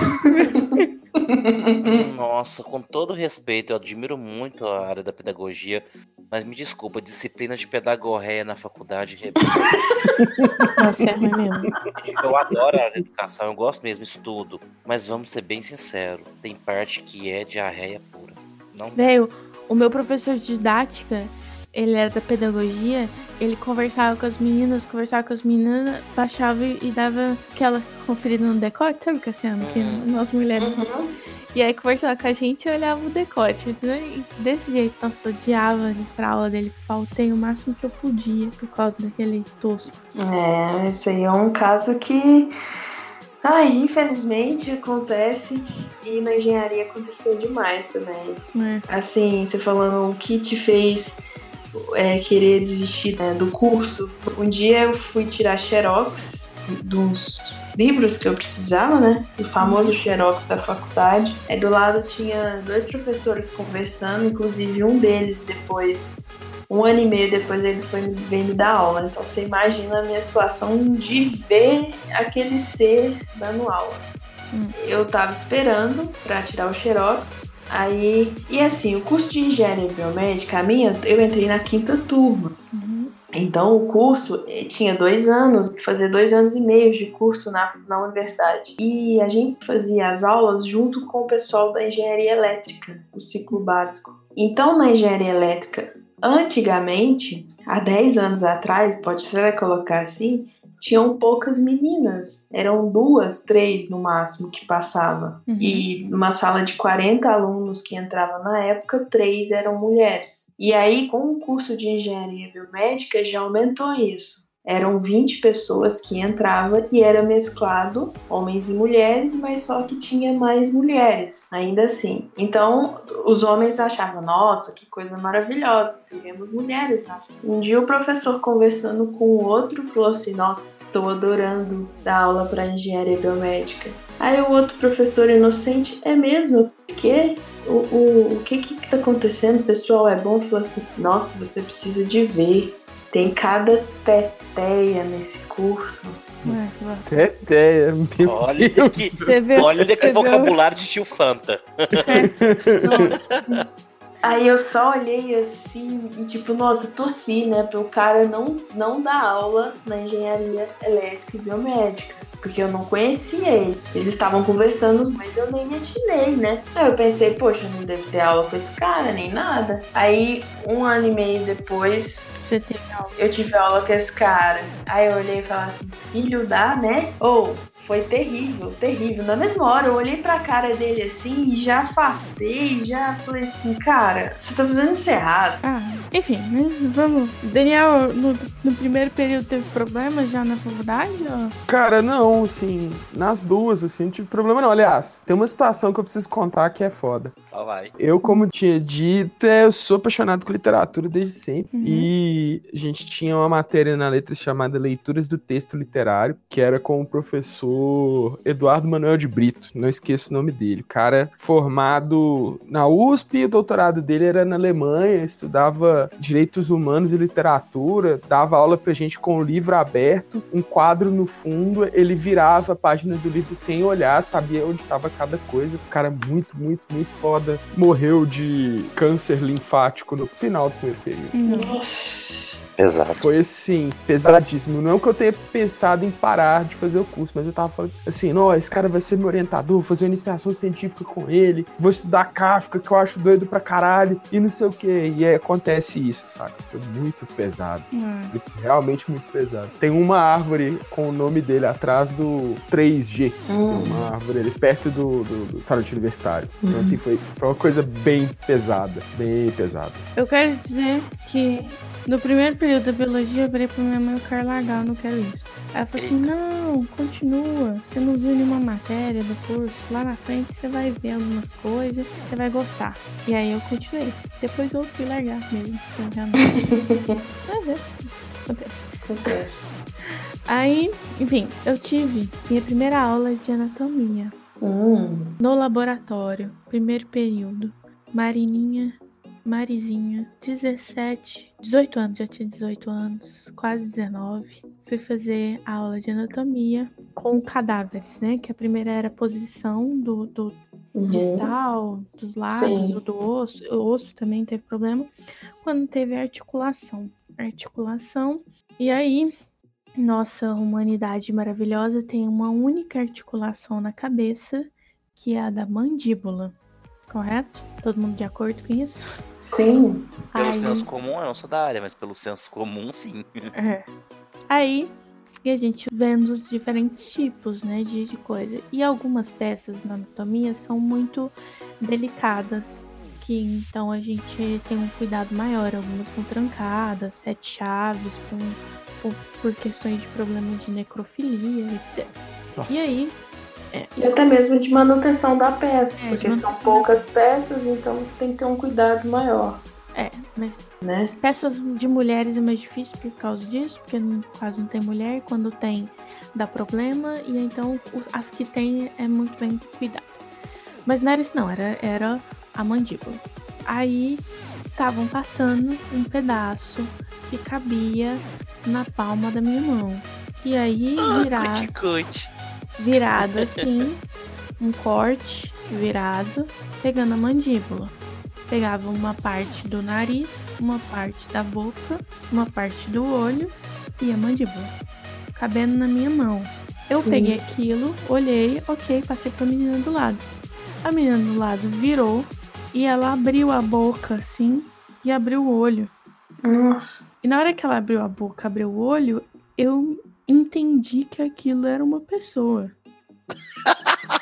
Nossa, com todo respeito, eu admiro muito a área da pedagogia, mas me desculpa, disciplina de pedagogéia na faculdade. Nossa, é ruim mesmo. Eu adoro a área de educação, eu gosto mesmo, estudo, mas vamos ser bem sinceros, tem parte que é diarreia pura. Não Velho, o meu professor de didática, ele era da pedagogia, ele conversava com as meninas, conversava com as meninas, baixava e dava aquela conferida no decote, sabe, Cassiano? Que nós mulheres. E aí conversava com a gente e olhava o decote. né? E desse jeito, nossa, odiava ir pra aula dele. Faltei o máximo que eu podia por causa daquele tosco. É, esse aí é um caso que, ai, infelizmente acontece e na engenharia aconteceu demais também. né? Assim, você falando o que te fez é, querer desistir né, do curso. Um dia eu fui tirar xerox dos livros que eu precisava, né? O famoso xerox da faculdade. Aí do lado tinha dois professores conversando, inclusive um deles depois, um ano e meio depois ele foi veio me dar aula. Então você imagina a minha situação de ver aquele ser dando aula. Eu tava esperando pra tirar o xerox. Aí, e assim, o curso de engenharia biomédica, a minha, eu entrei na quinta turma. Então, o curso eh, tinha dois anos, fazer dois anos e meio de curso na, na universidade. E a gente fazia as aulas junto com o pessoal da engenharia elétrica, o ciclo básico. Então, na engenharia elétrica, antigamente, há 10 anos atrás, pode ser colocar assim, tinham poucas meninas. Eram duas, três no máximo que passava. Uhum. E numa sala de 40 alunos que entrava na época, três eram mulheres. E aí, com o curso de engenharia biomédica, já aumentou isso. Eram 20 pessoas que entravam e era mesclado homens e mulheres, mas só que tinha mais mulheres, ainda assim. Então, os homens achavam, nossa, que coisa maravilhosa, teremos mulheres. na sala." Um dia o professor conversando com o outro falou assim, nossa, estou adorando dar aula para engenharia biomédica. Aí o outro professor inocente, é mesmo? Por quê? O, o, o que que tá acontecendo? Pessoal é bom? Falou assim, nossa, você precisa de ver. Tem cada teteia nesse curso. Teteia, meu Olha Deus. que, vê- olha que vocabulário de tio Fanta. Aí eu só olhei assim e tipo, nossa, torci, né, pro cara não, não dar aula na engenharia elétrica e biomédica. Porque eu não conhecia ele. Eles estavam conversando, mas eu nem me atinei, né? Aí eu pensei, poxa, eu não devo ter aula com esse cara, nem nada. Aí, um ano e meio depois, Você teve aula. eu tive aula com esse cara. Aí eu olhei e falei assim, filho da, né? Ou foi terrível, terrível. Na mesma hora eu olhei pra cara dele assim e já afastei, já falei assim, cara, você tá fazendo isso errado. Ah, enfim, né? Vamos. Daniel, no, no primeiro período teve problemas já na faculdade? Ou... Cara, não, assim, nas duas, assim, não tive problema não. Aliás, tem uma situação que eu preciso contar que é foda. Só vai. Eu, como tinha dito, eu sou apaixonado por literatura desde sempre. Uhum. E a gente tinha uma matéria na letra chamada Leituras do Texto Literário, que era com o professor Eduardo Manuel de Brito. Não esqueço o nome dele. O cara formado na USP, o doutorado dele era na Alemanha, estudava direitos humanos e literatura, dava aula pra gente com o livro aberto, um quadro no fundo, ele virava a página do livro sem olhar, sabia onde estava cada coisa. O cara muito, muito, muito foda. Morreu de câncer linfático no final do primeiro período. Exato. Foi assim, pesadíssimo. Não é que eu tenha pensado em parar de fazer o curso, mas eu tava falando assim, não, esse cara vai ser meu orientador, vou fazer uma iniciação científica com ele, vou estudar Kafka, que eu acho doido pra caralho, e não sei o que. E aí acontece isso, saca? Foi muito pesado. Muito- Realmente muito pesado. Tem uma árvore com o nome dele atrás do 3G. Tem uma árvore ali perto do, do, do restaurante universitário. Então, assim, foi, foi uma coisa bem pesada. Bem pesada. Eu quero dizer que no primeiro período da biologia eu virei pra minha mãe, eu quero largar, eu não quero isso. Ela falou assim, não, continua. Você não viu nenhuma matéria do curso. Lá na frente você vai ver algumas coisas, você vai gostar. E aí eu continuei. Depois eu fui largar mesmo. Ver. Acontece. Acontece. Aí, enfim, eu tive minha primeira aula de anatomia. Hum. No laboratório, primeiro período. Marininha Marizinha, 17, 18 anos, já tinha 18 anos, quase 19. Fui fazer aula de anatomia com cadáveres, né? Que a primeira era a posição do, do Uhum. distal, dos lados, ou do osso. O osso também teve problema. Quando teve a articulação. Articulação. E aí, nossa humanidade maravilhosa tem uma única articulação na cabeça, que é a da mandíbula. Correto? Todo mundo de acordo com isso? Sim. Pelo Aí- senso comum, eu não sou da área, mas pelo senso comum, sim. É. Aí, e a gente vendo os diferentes tipos, né, de, de coisa. E algumas peças na anatomia são muito delicadas, que então a gente tem um cuidado maior. Algumas são trancadas, sete chaves, com, por, por questões de problema de necrofilia, etc. Nossa. E aí, E até mesmo de manutenção da peça, É, porque são poucas peças, então você tem que ter um cuidado maior, é, mas né? Peças de mulheres é mais difícil por causa disso, porque quase não tem mulher. Quando tem, dá problema. E então as que tem é muito bem cuidado. Mas não era isso, não, era, era a mandíbula. Aí estavam passando um pedaço que cabia na palma da minha mão. E aí virado, Cuti-cuti. Virado assim, um corte virado, pegando a mandíbula. Pegava uma parte do nariz, uma parte da boca, uma parte do olho e a mandíbula. Cabendo na minha mão. Eu Sim. peguei aquilo, olhei, ok, passei pra menina do lado. A menina do lado virou e ela abriu a boca assim e abriu o olho. Nossa. E na hora que ela abriu a boca, abriu o olho, eu entendi que aquilo era uma pessoa.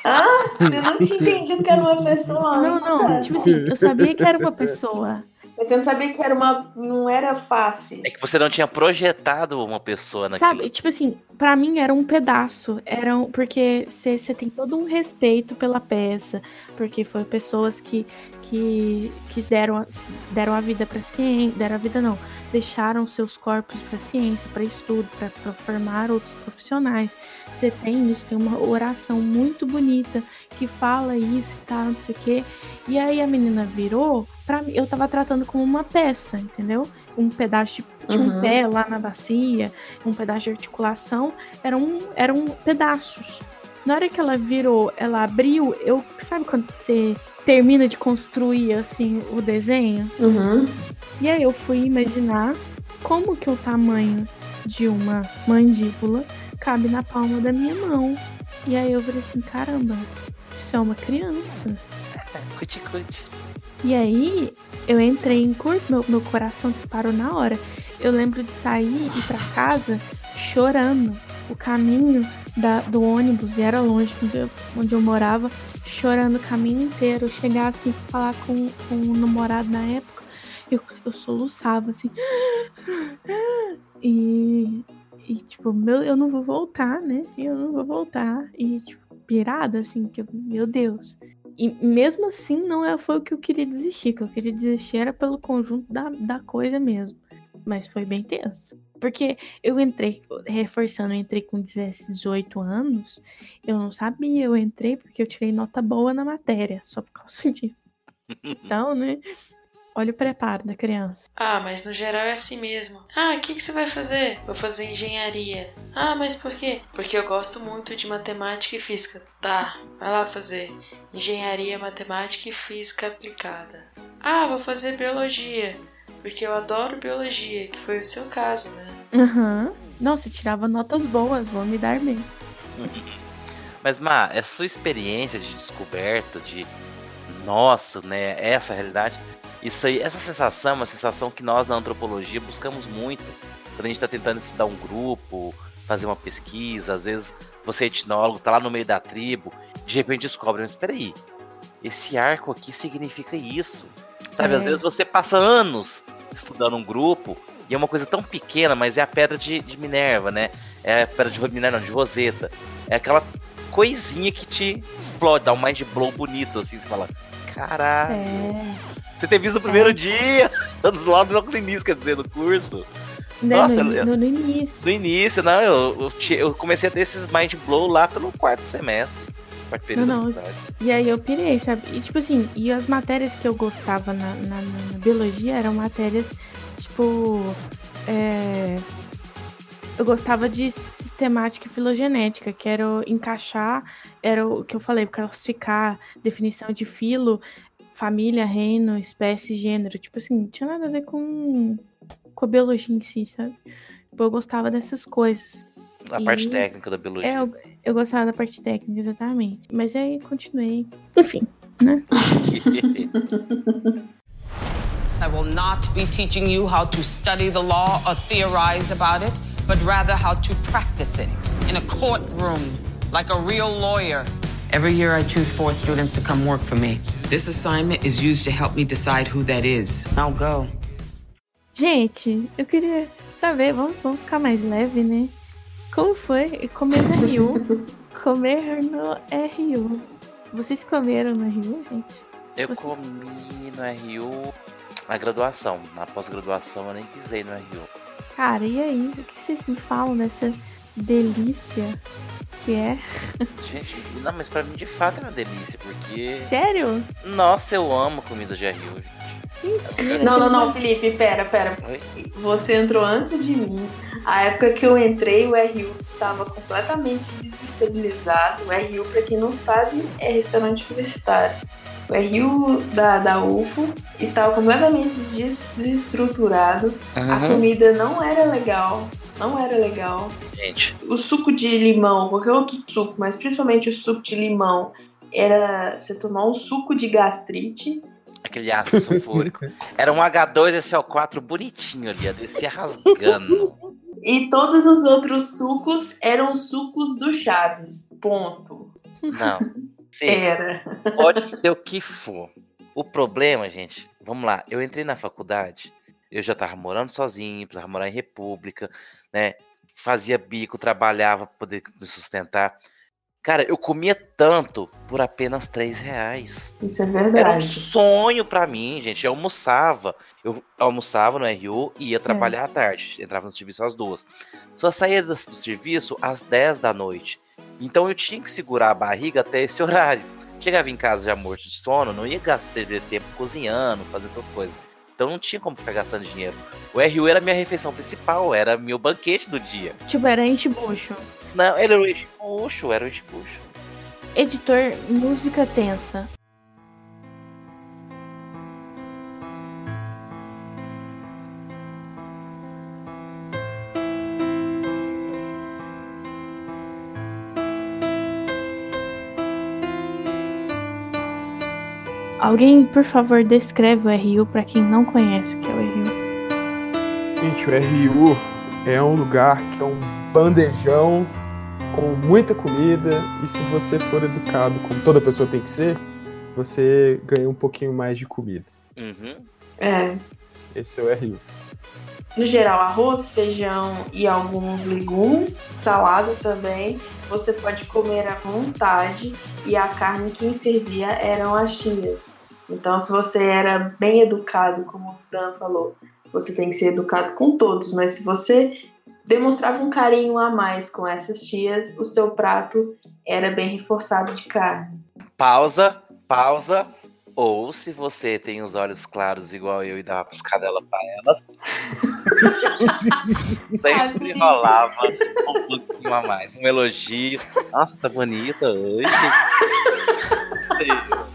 Ah, você não tinha entendido que era uma pessoa. Não, não, né? tipo assim, eu sabia que era uma pessoa. Mas você não sabia que era uma. não era face. É que você não tinha projetado uma pessoa naquilo. Sabe, tipo assim, pra mim era um pedaço. Era um, porque você tem todo um respeito pela peça. Porque foi pessoas que, que, que deram, a- deram a vida pra ciência. Deram a vida não. Deixaram seus corpos pra ciência, pra estudo, pra formar outros profissionais. Você tem isso, tem uma oração muito bonita que fala isso e tal, não sei o quê. E aí a menina virou, mim, eu tava tratando como uma peça, entendeu? Um pedaço de um Uhum. pé lá na bacia, um pedaço de articulação, eram, eram pedaços. Na hora que ela virou, ela abriu, eu sabe quando você termina de construir assim o desenho? Uhum. E aí eu fui imaginar como que o tamanho de uma mandíbula cabe na palma da minha mão. E aí eu falei assim, caramba, isso é uma criança. Cuti-cuti. E aí eu entrei em curto, meu, meu coração disparou na hora. Eu lembro de sair e ir pra casa chorando. O caminho da- do ônibus, e era longe onde eu, onde eu morava, chorando o caminho inteiro. Eu chegava assim falar com, com o namorado na época, eu, eu soluçava assim. E, e tipo, meu, eu não vou voltar, né? Eu não vou voltar. E, tipo, pirada, assim, que eu, meu Deus. E mesmo assim, não é, foi o que eu queria desistir. O que eu queria desistir era pelo conjunto da, da coisa mesmo. Mas foi bem tenso. Porque eu entrei, reforçando, eu entrei com 17, 18 anos. Eu não sabia, eu entrei porque eu tirei nota boa na matéria, só por causa disso. Então, né? Olha o preparo da criança. Ah, mas no geral é assim mesmo. Ah, o que, que você vai fazer? Vou fazer engenharia. Ah, mas por quê? Porque eu gosto muito de matemática e física. Tá, vai lá fazer engenharia, matemática e física aplicada. Ah, vou fazer biologia. Porque eu adoro biologia, que foi o seu caso, né? Aham. Nossa, tirava notas boas, vou me dar bem. Mas, Má, essa sua experiência de descoberta, de nossa, né, essa realidade, isso aí, essa sensação é uma sensação que nós na antropologia buscamos muito. Quando a gente está tentando estudar um grupo, fazer uma pesquisa, às vezes você é etnólogo, tá lá no meio da tribo, de repente descobre, mas espera aí, esse arco aqui significa isso. Sabe, às É. vezes você passa anos estudando um grupo e é uma coisa tão pequena, mas é a pedra de, de Minerva, né? É a pedra de Minerva, não, de Roseta. É aquela coisinha que te explode, dá um mind blow bonito, assim, você fala, caralho. É. Você ter visto no primeiro dia, lá no início, quer dizer, no curso. Né, Nossa, no, eu- no, no início. No início, não, eu, eu, eu comecei a ter esses mind blow lá pelo quarto semestre. Não, não. E aí eu pirei, sabe? E tipo assim, e as matérias que eu gostava na, na, na- biologia eram matérias, tipo. é, Eu gostava de sistemática e filogenética, que era encaixar, era o que eu falei, classificar, definição de filo, família, reino, espécie, gênero. Tipo assim, não tinha nada a ver com, com a biologia em si, sabe? Tipo, eu gostava dessas coisas. A parte E- técnica da biologia. É, eu, eu gostava da parte técnica, exatamente. Mas aí continuei. Enfim, né? I will not be teaching you how to study the law or theorize about it, but rather how to practice it in a courtroom like a real lawyer. Every year, I choose four students to come work for me. This assignment is used to help me decide who that is. Now go. Gente, eu queria saber, vamos, vamos ficar mais leve, né? Como foi comer no Rio? comer no RU. Vocês comeram no RU, gente? Eu Você- comi no RU na graduação. Na pós-graduação eu nem pisei no RU. Cara, e aí? O que vocês me falam dessa delícia que é? Gente, não, mas pra mim de fato é uma delícia, porque. Sério? Nossa, eu amo comida de RU, gente. Mentira. Não, não, não, Felipe, pera, pera. Oi? Você entrou antes de mim. A época que eu entrei, o RU estava completamente desestabilizado. O RU, pra quem não sabe, é restaurante universitário. O RU da, da UFO estava completamente desestruturado. A comida não era legal. Não era legal. Gente, O suco de limão, qualquer outro suco, mas principalmente o suco de limão, era você tomar um suco de gastrite. aquele ácido sulfúrico. Era um H2SO4 bonitinho ali, ia descer rasgando. E todos os outros sucos eram sucos do Chaves. Ponto. Não. Sim, Era. pode ser o que for. O problema, gente, vamos lá. Eu entrei na faculdade, eu já tava morando sozinho, precisava morar em república, né? Fazia bico, trabalhava pra poder me sustentar. Cara, eu comia tanto por apenas 3 reais. Isso é Era um verdade. sonho pra mim, gente. Eu almoçava. Eu almoçava no RU e ia trabalhar à tarde. Entrava no serviço às duas. Só saía do, serviço às 10 da noite. Então eu tinha que segurar a barriga até esse horário. Chegava em casa já morto de sono, não ia gastar perder tempo cozinhando, fazendo essas coisas. Então não tinha como ficar gastando dinheiro. O RU era a minha refeição principal, era meu banquete do dia. Tipo, era enche-bucho. Não, ele era o enche-bucho, era o enche-bucho. Editor, música tensa. Alguém, por favor, descreve o RU pra quem não conhece o que é o RU. Gente, o RU é um lugar que é um bandejão com muita comida e se você for educado, como toda pessoa tem que ser, você ganha um pouquinho mais de comida. Uhum. É. Esse é o RU. No geral, arroz, feijão e alguns legumes, salada também. Você pode comer à vontade e a carne quem servia eram as tias. Então, se você era bem educado, como o Dan falou, você tem que ser educado com todos, mas se você demonstrava um carinho a mais com essas tias, o seu prato era bem reforçado de carne. Pausa, pausa. Ou se você tem os olhos claros igual eu e dá uma piscadela pra elas. sempre rolava um pouquinho a mais. Um elogio. Nossa, tá bonita hoje.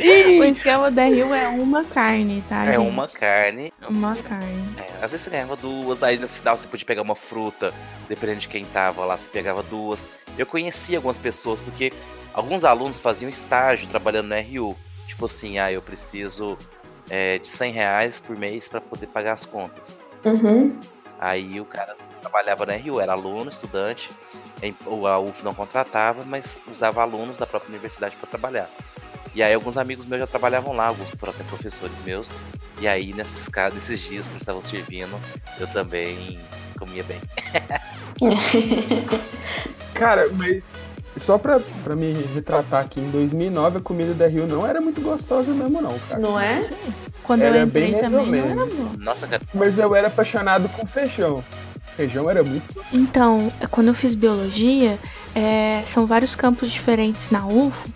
O esquema da RU é uma carne, tá? É gente? uma carne. Uma carne. É, às vezes você ganhava duas, aí no final você podia pegar uma fruta, dependendo de quem tava lá, você pegava duas. Eu conhecia algumas pessoas, porque alguns alunos faziam estágio trabalhando no RU. Tipo assim, ah, eu preciso é, de 100 reais por mês para poder pagar as contas. Uhum. Aí o cara trabalhava na RU, era aluno, estudante, a UF não contratava, mas usava alunos da própria universidade para trabalhar. E aí alguns amigos meus já trabalhavam lá, alguns foram até professores meus. E aí nesses, nesses dias que eles estavam servindo, eu também comia bem. Cara, mas só pra, pra me retratar aqui, em 2009 a comida da Rio não era muito gostosa mesmo não, cara. Não é? Quando Era eu entrei bem também não era. Nossa, cara, Mas eu era apaixonado com feijão. Feijão era muito Então, quando eu fiz biologia, é, são vários campos diferentes na UFO.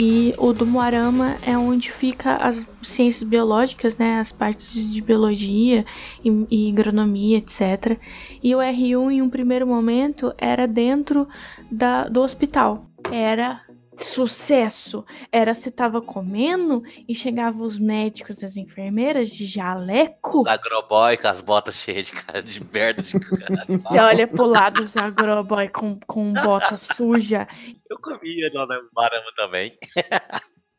E o do Moarama é onde fica as ciências biológicas, né? As partes de biologia e, e agronomia, etc. E o R1, em um primeiro momento, era dentro da, do hospital. Era sucesso era você tava comendo e chegavam os médicos, as enfermeiras de jaleco. Os agroboy com as botas cheias de, cara, de merda de cara. Você olha pro lado dos agroboy com, com bota suja. Eu comia no Barama também.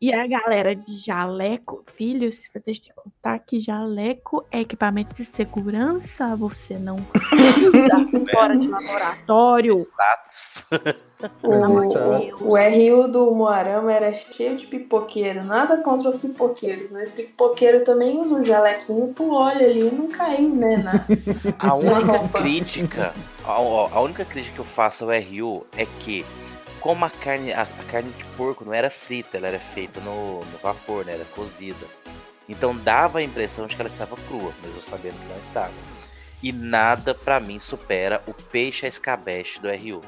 E a galera de jaleco, filho, se você te contar que jaleco é equipamento de segurança, você não usa fora de laboratório. Status. O, o RU do Moarama era cheio de pipoqueiro. Nada contra os pipoqueiros, mas pipoqueiro também usa um jalequinho pro olho ali e não cair, né? Na, A única crítica, a, a única crítica que eu faço ao RU é que como a carne, a, a carne de porco não era frita, ela era feita no, no vapor, né? Era cozida. Então dava a impressão de que ela estava crua, mesmo sabendo que não estava. E nada pra mim supera o peixe a escabeche do RU.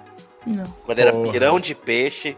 Não. Quando era Porra. pirão de peixe,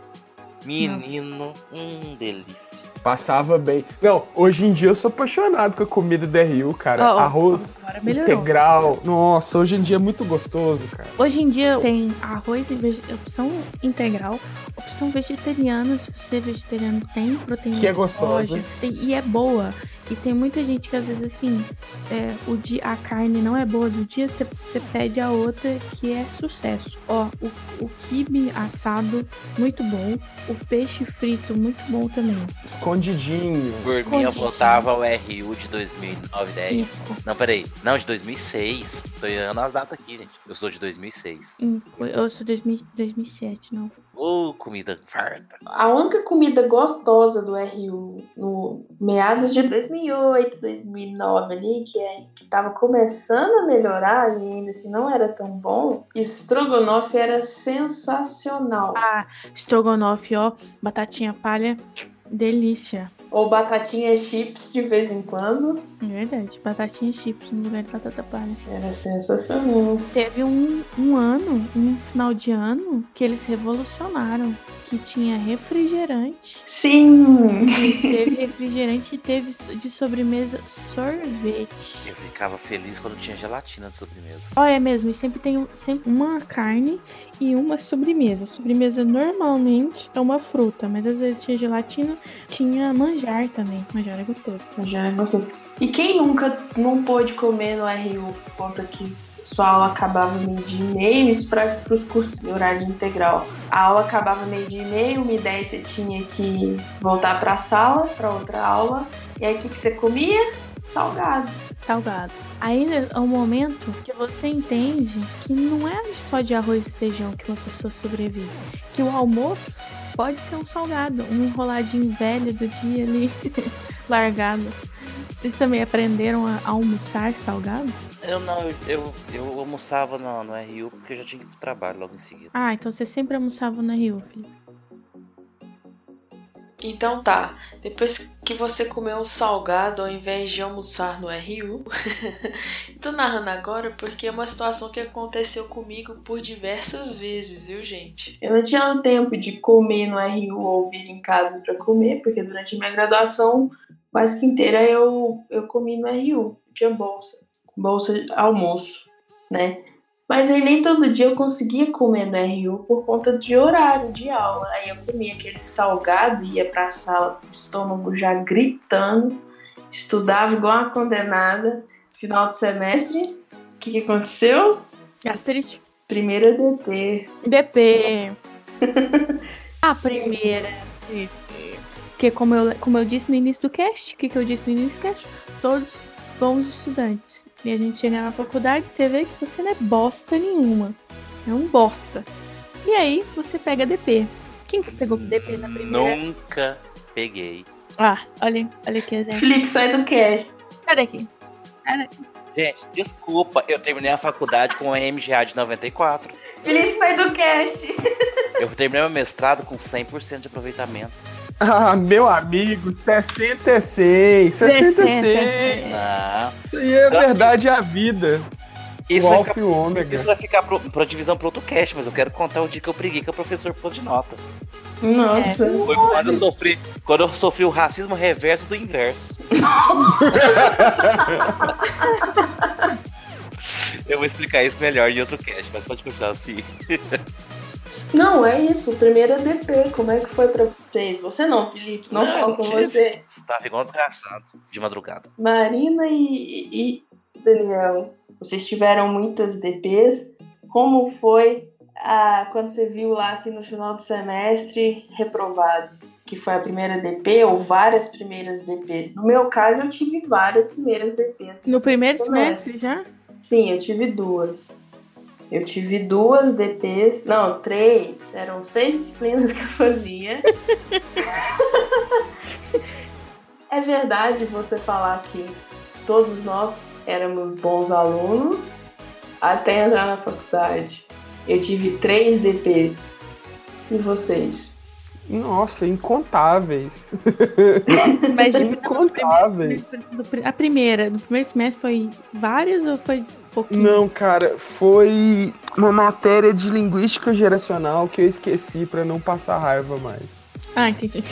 menino, hum, delícia. Passava bem. Não, hoje em dia eu sou apaixonado com a comida da RU, cara. Ó, Arroz integral. Nossa, hoje em dia é muito gostoso, cara. Hoje em dia tem arroz e vege... opção integral, opção vegetariana, se você é vegetariano tem proteína Que é gostosa. soja, e é boa. E tem muita gente que às vezes assim, é, o dia, a carne não é boa do dia, você pede a outra que é sucesso. Ó, o, o quibe assado, muito bom. O peixe frito, muito bom também. Escondidinho. Por mim, eu Escondidinho. voltava ao RU de 2009, 10. Não, peraí. Não, de 2006. Tô errando as datas aqui, gente. Eu sou de 2006. Hum, Eu sou 2000, 2007, não. Ô, comida farta. A única comida gostosa do RU no meados de 2008, 2009 ali, que, é, que tava começando a melhorar e ainda assim não era tão bom, estrogonofe era sensacional. Ah, estrogonofe, ó, batatinha palha, delícia. Ou batatinha chips de vez em quando, É verdade, batatinha chips no lugar de batata palha. era sensacional. Teve um, um ano, um final de ano, que eles revolucionaram. Que tinha refrigerante. Sim! Teve refrigerante e teve de sobremesa sorvete. Eu ficava feliz quando tinha gelatina de sobremesa. Ó, é mesmo, e sempre tem sempre uma carne e uma sobremesa. Sobremesa normalmente é uma fruta, mas às vezes tinha gelatina, tinha manjar também. Manjar é gostoso. Já é gostoso. E quem nunca não pôde comer no RU por conta que sua aula acabava meio-dia e meio, isso para os cursos de horário integral. A aula acabava meio-dia e meio, uma ideia você tinha que voltar para a sala, para outra aula. E aí o que, que você comia? Salgado. salgado. Aí é o momento que você entende que não é só de arroz e feijão que uma pessoa sobrevive. Que o almoço pode ser um salgado, um enroladinho velho do dia ali, largado. Vocês também aprenderam a almoçar salgado? Eu não, eu, eu, eu almoçava no, no RU porque eu já tinha que ir pro trabalho logo em seguida. Ah, então você sempre almoçava na Rio, filho. Então tá, depois que você comeu um salgado ao invés de almoçar no RU, tô narrando agora porque é uma situação que aconteceu comigo por diversas vezes, viu gente? Eu não tinha tempo de comer no RU ou vir em casa para comer, porque durante minha graduação quase que inteira eu, eu comi no RU. Tinha bolsa. Bolsa de almoço, né? Mas aí nem todo dia eu conseguia comer no RU por conta de horário de aula. Aí eu comia aquele salgado, ia pra sala com o estômago já gritando, estudava igual uma condenada. Final de semestre, o que, que aconteceu? Gastrite. Primeira DP. DP. A primeira DP. Porque como eu, como eu disse no início do cast, o que, que eu disse no início do cast? Todos bons estudantes. E a gente chega na faculdade, você vê que você não é bosta nenhuma. É um bosta. E aí, você pega DP. Quem que pegou DP na primeira? Nunca peguei. Ah, olha, olha que exemplo. Felipe, sai do cast. Sai daqui. Gente, desculpa, eu terminei a faculdade com a MGA de 94. Felipe, sai do cast. Eu terminei meu mestrado com 100% de aproveitamento. Ah, meu amigo, 66, 66. Não. Isso aí é verdade é a vida. Isso vai, e Ômega. isso vai ficar pro, pra divisão pro outro cast, mas eu quero contar o dia que eu briguei com o professor pôs de nota. Nossa. Foi quando eu sofri, quando eu sofri o racismo reverso do inverso. eu vou explicar isso melhor em outro cast, mas pode continuar assim. Não, é isso. O primeiro é DP. Como é que foi pra vocês? Você não, Felipe. Não falo com tive. você. Isso tava igual desgraçado, de madrugada. Marina e, e Daniel, vocês tiveram muitas DPs. Como foi a, quando você viu lá assim no final do semestre reprovado? Que foi a primeira DP ou várias primeiras DPs? No meu caso, eu tive várias primeiras DPs. No primeiro Semestre. semestre já? Sim, eu tive duas. Eu tive duas DPs, não, três. Eram seis disciplinas que eu fazia. é verdade você falar que todos nós éramos bons alunos até entrar na faculdade. Eu tive três DPs. E vocês? Nossa, incontáveis. Mas incontáveis. a primeira, do primeiro semestre foi várias ou foi pouquinhas? Não, cara, foi uma matéria de linguística geracional que eu esqueci pra não passar raiva mais. Ah, entendi.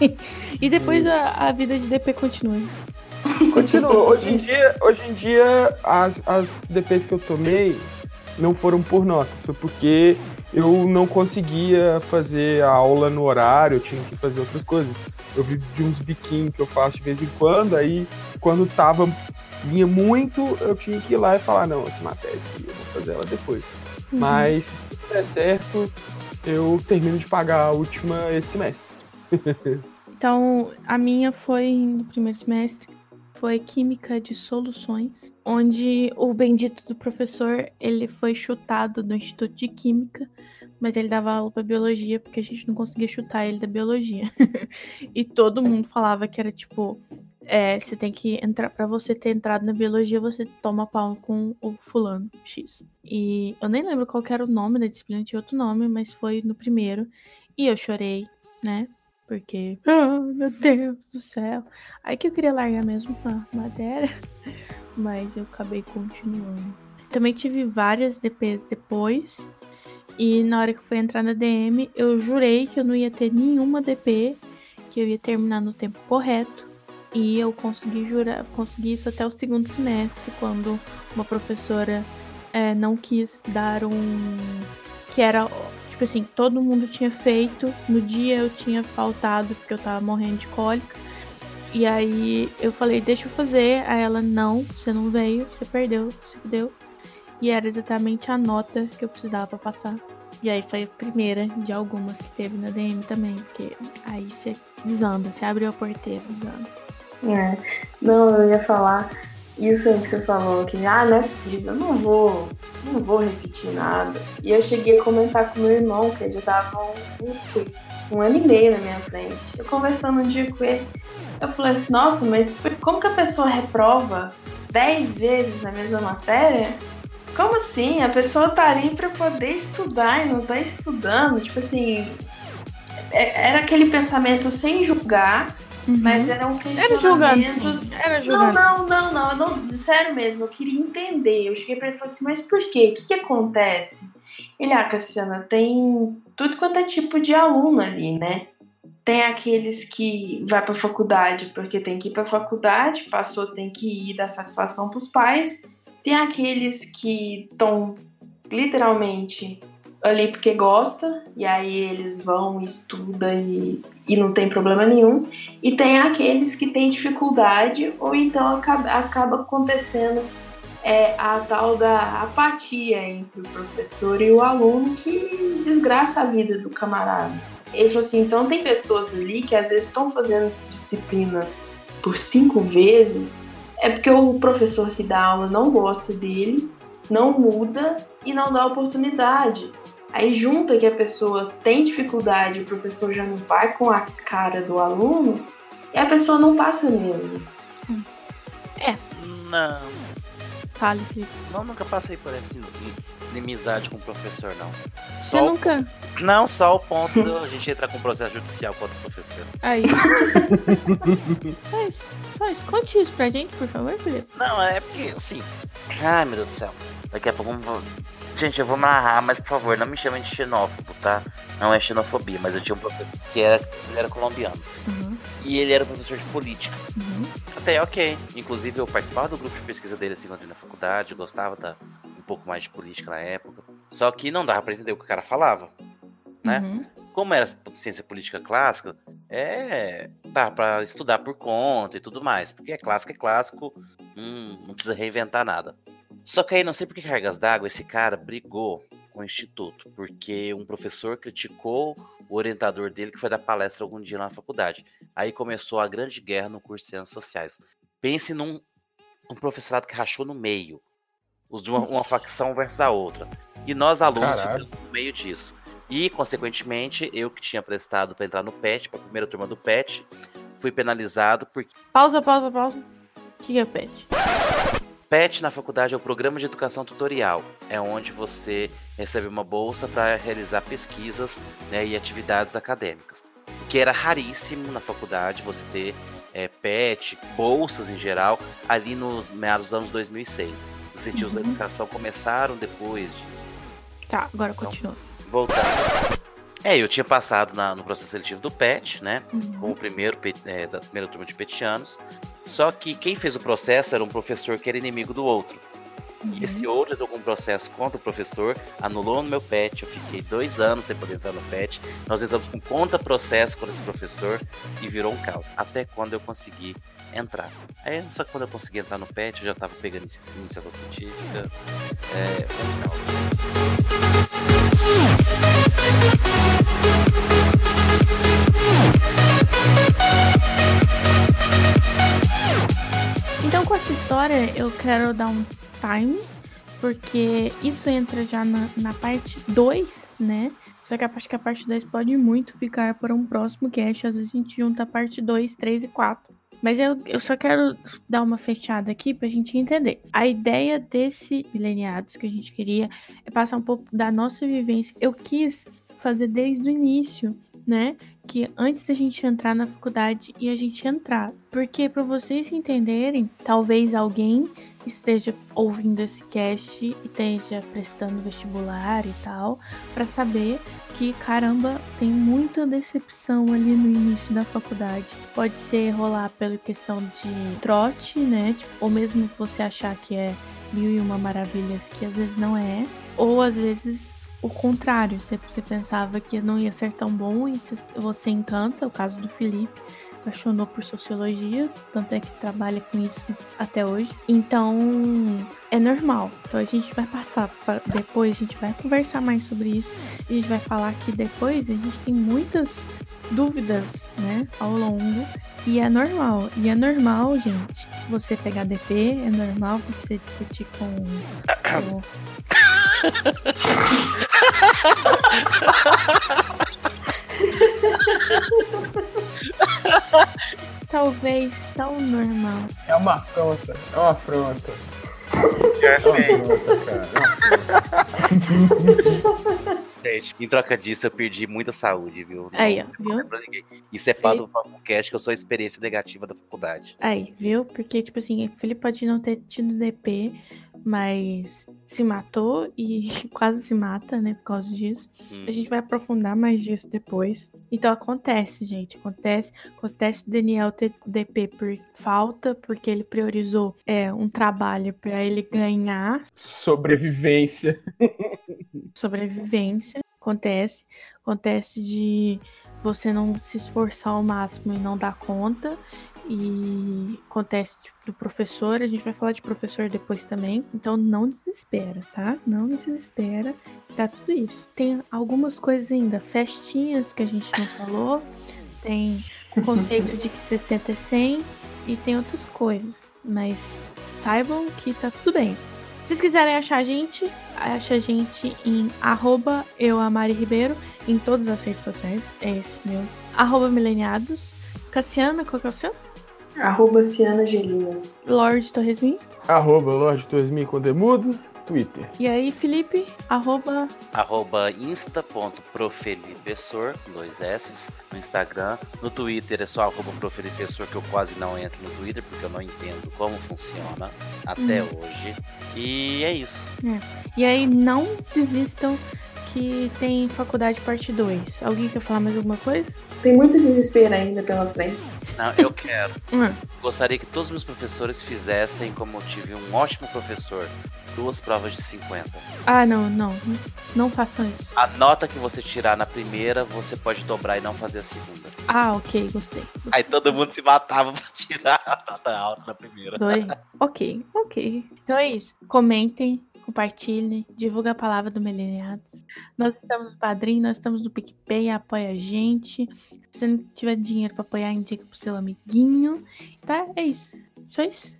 e depois a, a vida de DP continua. Continua. Hoje em dia, hoje em dia as, as DPs que eu tomei não foram por notas, foi porque eu não conseguia fazer a aula no horário, eu tinha que fazer outras coisas. Eu vivo de uns biquinhos que eu faço de vez em quando, aí quando tava vinha muito, eu tinha que ir lá e falar, não, essa matéria aqui, eu vou fazer ela depois. Mas se tudo der certo, eu termino de pagar a última esse semestre. Então, a minha foi no primeiro semestre, foi Química de Soluções, onde o bendito do professor, ele foi chutado do Instituto de Química, mas ele dava aula para biologia, porque a gente não conseguia chutar ele da biologia. e todo mundo falava que era tipo, é, você tem que entrar, para você ter entrado na biologia, você toma pau com o fulano X. E eu nem lembro qual era o nome da disciplina, tinha outro nome, mas foi no primeiro. E eu chorei, né? Porque, ah, meu Deus do céu. Aí que eu queria largar mesmo a matéria, mas eu acabei continuando. Também tive várias DPs depois, e na hora que eu fui entrar na DM, eu jurei que eu não ia ter nenhuma DP, que eu ia terminar no tempo correto. E eu consegui jurar, consegui isso até o segundo semestre, quando uma professora eh, não quis dar um. que era Tipo assim, todo mundo tinha feito. No dia eu tinha faltado porque eu tava morrendo de cólica. E aí eu falei, deixa eu fazer. Aí ela, não, você não veio, você perdeu, você deu. E era exatamente a nota que eu precisava pra passar. E aí foi a primeira de algumas que teve na DM também. Porque aí você desanda, você abriu a porteira, desanda. É. Não, eu ia falar isso aí que você falou, que ah, não é possível, eu não vou, não vou repetir nada. E eu cheguei a comentar com meu irmão, que ele já tava um, um, um ano e meio na minha frente. Eu conversando um dia com ele, eu falei assim, nossa, mas como que a pessoa reprova 10 vezes na mesma matéria? Como assim? A pessoa tá ali pra poder estudar e não tá estudando. Tipo assim, é- era aquele pensamento sem julgar, mas eram Era julgando, questionamentos sim. Era não, julgando. não, não, não, eu não, sério mesmo, eu queria entender. Eu cheguei pra ele e falei assim, mas por quê? O que, que acontece? Ele, ah, Cassiana, tem tudo quanto é tipo de aluno ali, né? Tem aqueles que vai pra faculdade porque tem que ir pra faculdade, passou, tem que ir dar satisfação pros pais. Tem aqueles que estão literalmente ali porque gosta, e aí eles vão, estudam e, e não tem problema nenhum. E tem aqueles que têm dificuldade, ou então acaba, acaba acontecendo é, a tal da apatia entre o professor e o aluno que desgraça a vida do camarada. Ele falou assim: então tem pessoas ali que às vezes estão fazendo disciplinas por cinco vezes, é porque o professor que dá aula não gosta dele, não muda e não dá oportunidade. Aí junta que a pessoa tem dificuldade, o professor já não vai com a cara do aluno, e a pessoa não passa mesmo. Não. Fale, Felipe. Não, nunca passei por essa inimizade com o professor, não. Você Só o- nunca. Não, só o ponto de a gente entrar com processo judicial contra o professor. Aí. Só isso. Conte isso pra gente, por favor, Felipe. Não, é porque, assim. Ai, meu Deus do céu. Daqui a pouco eu vou. Gente, eu vou narrar, mas por favor, não me chamem de xenófobo, tá? Não é xenofobia, mas eu tinha um professor que era, ele era colombiano. Uhum. E ele era professor de política. Uhum. Até ok. Inclusive, eu participava do grupo de pesquisa dele assim quando na faculdade, gostava da, um pouco mais de política na época. Só que não dava pra entender o que o cara falava. Né? Uhum. Como era ciência política clássica, é. dá pra estudar por conta e tudo mais. Porque é clássico, é clássico, hum, não precisa reinventar nada. Só que aí, não sei por que cargas d'água, esse cara brigou com o instituto, porque um professor criticou o orientador dele que foi dar palestra algum dia na faculdade. Aí começou a grande guerra no curso de Ciências Sociais. Pense num um professorado que rachou no meio, os de uma, uma facção versus a outra. E nós, alunos, Caralho. ficamos no meio disso. E, consequentemente, eu que tinha prestado para entrar no PET, para a primeira turma do PET, fui penalizado porque Pausa, pausa, pausa. O que que é pet? PET na faculdade é o Programa de Educação Tutorial. É onde você recebe uma bolsa para realizar pesquisas né, e atividades acadêmicas. O que era raríssimo na faculdade, você ter é, PET, bolsas em geral, ali nos meados dos anos 2006. Os incentivos da Uhum. educação começaram depois disso. Tá, agora Então. continua. Voltando. É, eu tinha passado na- no processo seletivo do PET, né? Uhum. como primeiro é, da primeira turma de petianos. Só que quem fez o processo era um professor que era inimigo do outro. Uhum. Esse outro entrou com um processo contra o professor, anulou no meu pet. Eu fiquei dois anos sem poder entrar no pet. Nós entramos com contra-processo contra esse professor e virou um caos. Até quando eu consegui entrar. Aí, só que quando eu consegui entrar no pet, eu já tava pegando inici- iniciação científica. É, foi um caos. Então, com essa história, eu quero dar um time, porque isso entra já na, na parte 2, né? Só que acho que a parte 2 pode muito ficar para um próximo cast. Às vezes a gente junta a parte 2, 3 e 4. Mas eu, eu só quero dar uma fechada aqui pra gente entender. A ideia desse Mileniados que a gente queria é passar um pouco da nossa vivência. Eu quis fazer desde o início, né? que antes da gente entrar na faculdade e a gente entrar. Porque para vocês entenderem, talvez alguém esteja ouvindo esse cast e esteja prestando vestibular e tal, para saber que caramba, tem muita decepção ali no início da faculdade. Pode ser rolar pela questão de trote, né? Tipo, ou mesmo você achar que é mil e uma maravilhas, que às vezes não é, ou às vezes o contrário, você, você pensava que não ia ser tão bom e você, você encanta, o caso do Felipe, apaixonou por sociologia, tanto é que trabalha com isso até hoje. Então, é normal. Então a gente vai passar pra, depois, a gente vai conversar mais sobre isso. A gente vai falar que depois a gente tem muitas dúvidas, né, ao longo, e é normal. E é normal, gente, você pegar DP, é normal você discutir com, com Talvez tão normal. É uma afronta. É uma afronta. É uma afronta, cara. É. Gente, em troca disso, eu perdi muita saúde, viu? Não- Aí, ó, viu? Isso é para do próximo cast, que eu sou a experiência negativa da faculdade. Aí, viu? Porque, tipo assim, o Felipe pode não ter tido DP, mas se matou e quase se mata, né, por causa disso. Hum. A gente vai aprofundar mais disso depois. Então acontece, gente, acontece. Acontece o Daniel ter DP por falta, porque ele priorizou é, um trabalho para ele ganhar Sobrevivência. sobrevivência. Acontece. Acontece de você não se esforçar ao máximo e não dar conta. E acontece tipo, do professor, a gente vai falar de professor depois também. Então não desespera, tá? Não desespera. Tá tudo isso. Tem algumas coisas ainda, festinhas que a gente não falou. Tem o conceito de que 60 é 100 e tem outras coisas. Mas saibam que tá tudo bem. Se vocês quiserem achar a gente, acha a gente em arroba euamari Ribeiro em todas as redes sociais. É esse meu. Arroba mileniados. Cassiana, qual que é o seu? Arroba Ciana Gelina. Lorde Torresmin. Arroba Lorde2000 com demudo. Twitter. E aí, Felipe? Arroba. Arroba insta.profelipessor, dois S, no Instagram. No Twitter é só arroba profelipessor, que eu quase não entro no Twitter, porque eu não entendo como funciona até Hum. hoje. E é isso. E aí, não desistam que tem faculdade parte 2. Alguém quer falar mais alguma coisa? Tem muito desespero ainda pela frente. Não, eu quero. Hum. Gostaria que todos os meus professores fizessem como eu tive um ótimo professor. Duas provas de 50. Ah, não, não. Não façam isso. A nota que você tirar na primeira, você pode dobrar e não fazer a segunda. Ah, ok, gostei. Aí todo mundo se matava pra tirar a nota alta na primeira. Dois. ok, ok. Então é isso. Comentem, compartilhem, divulguem a palavra do Mileniados. Nós estamos no Padrim, nós estamos no PicPay, apoia a gente. Se você não tiver dinheiro pra apoiar, indica pro seu amiguinho. Tá? É isso. Só isso.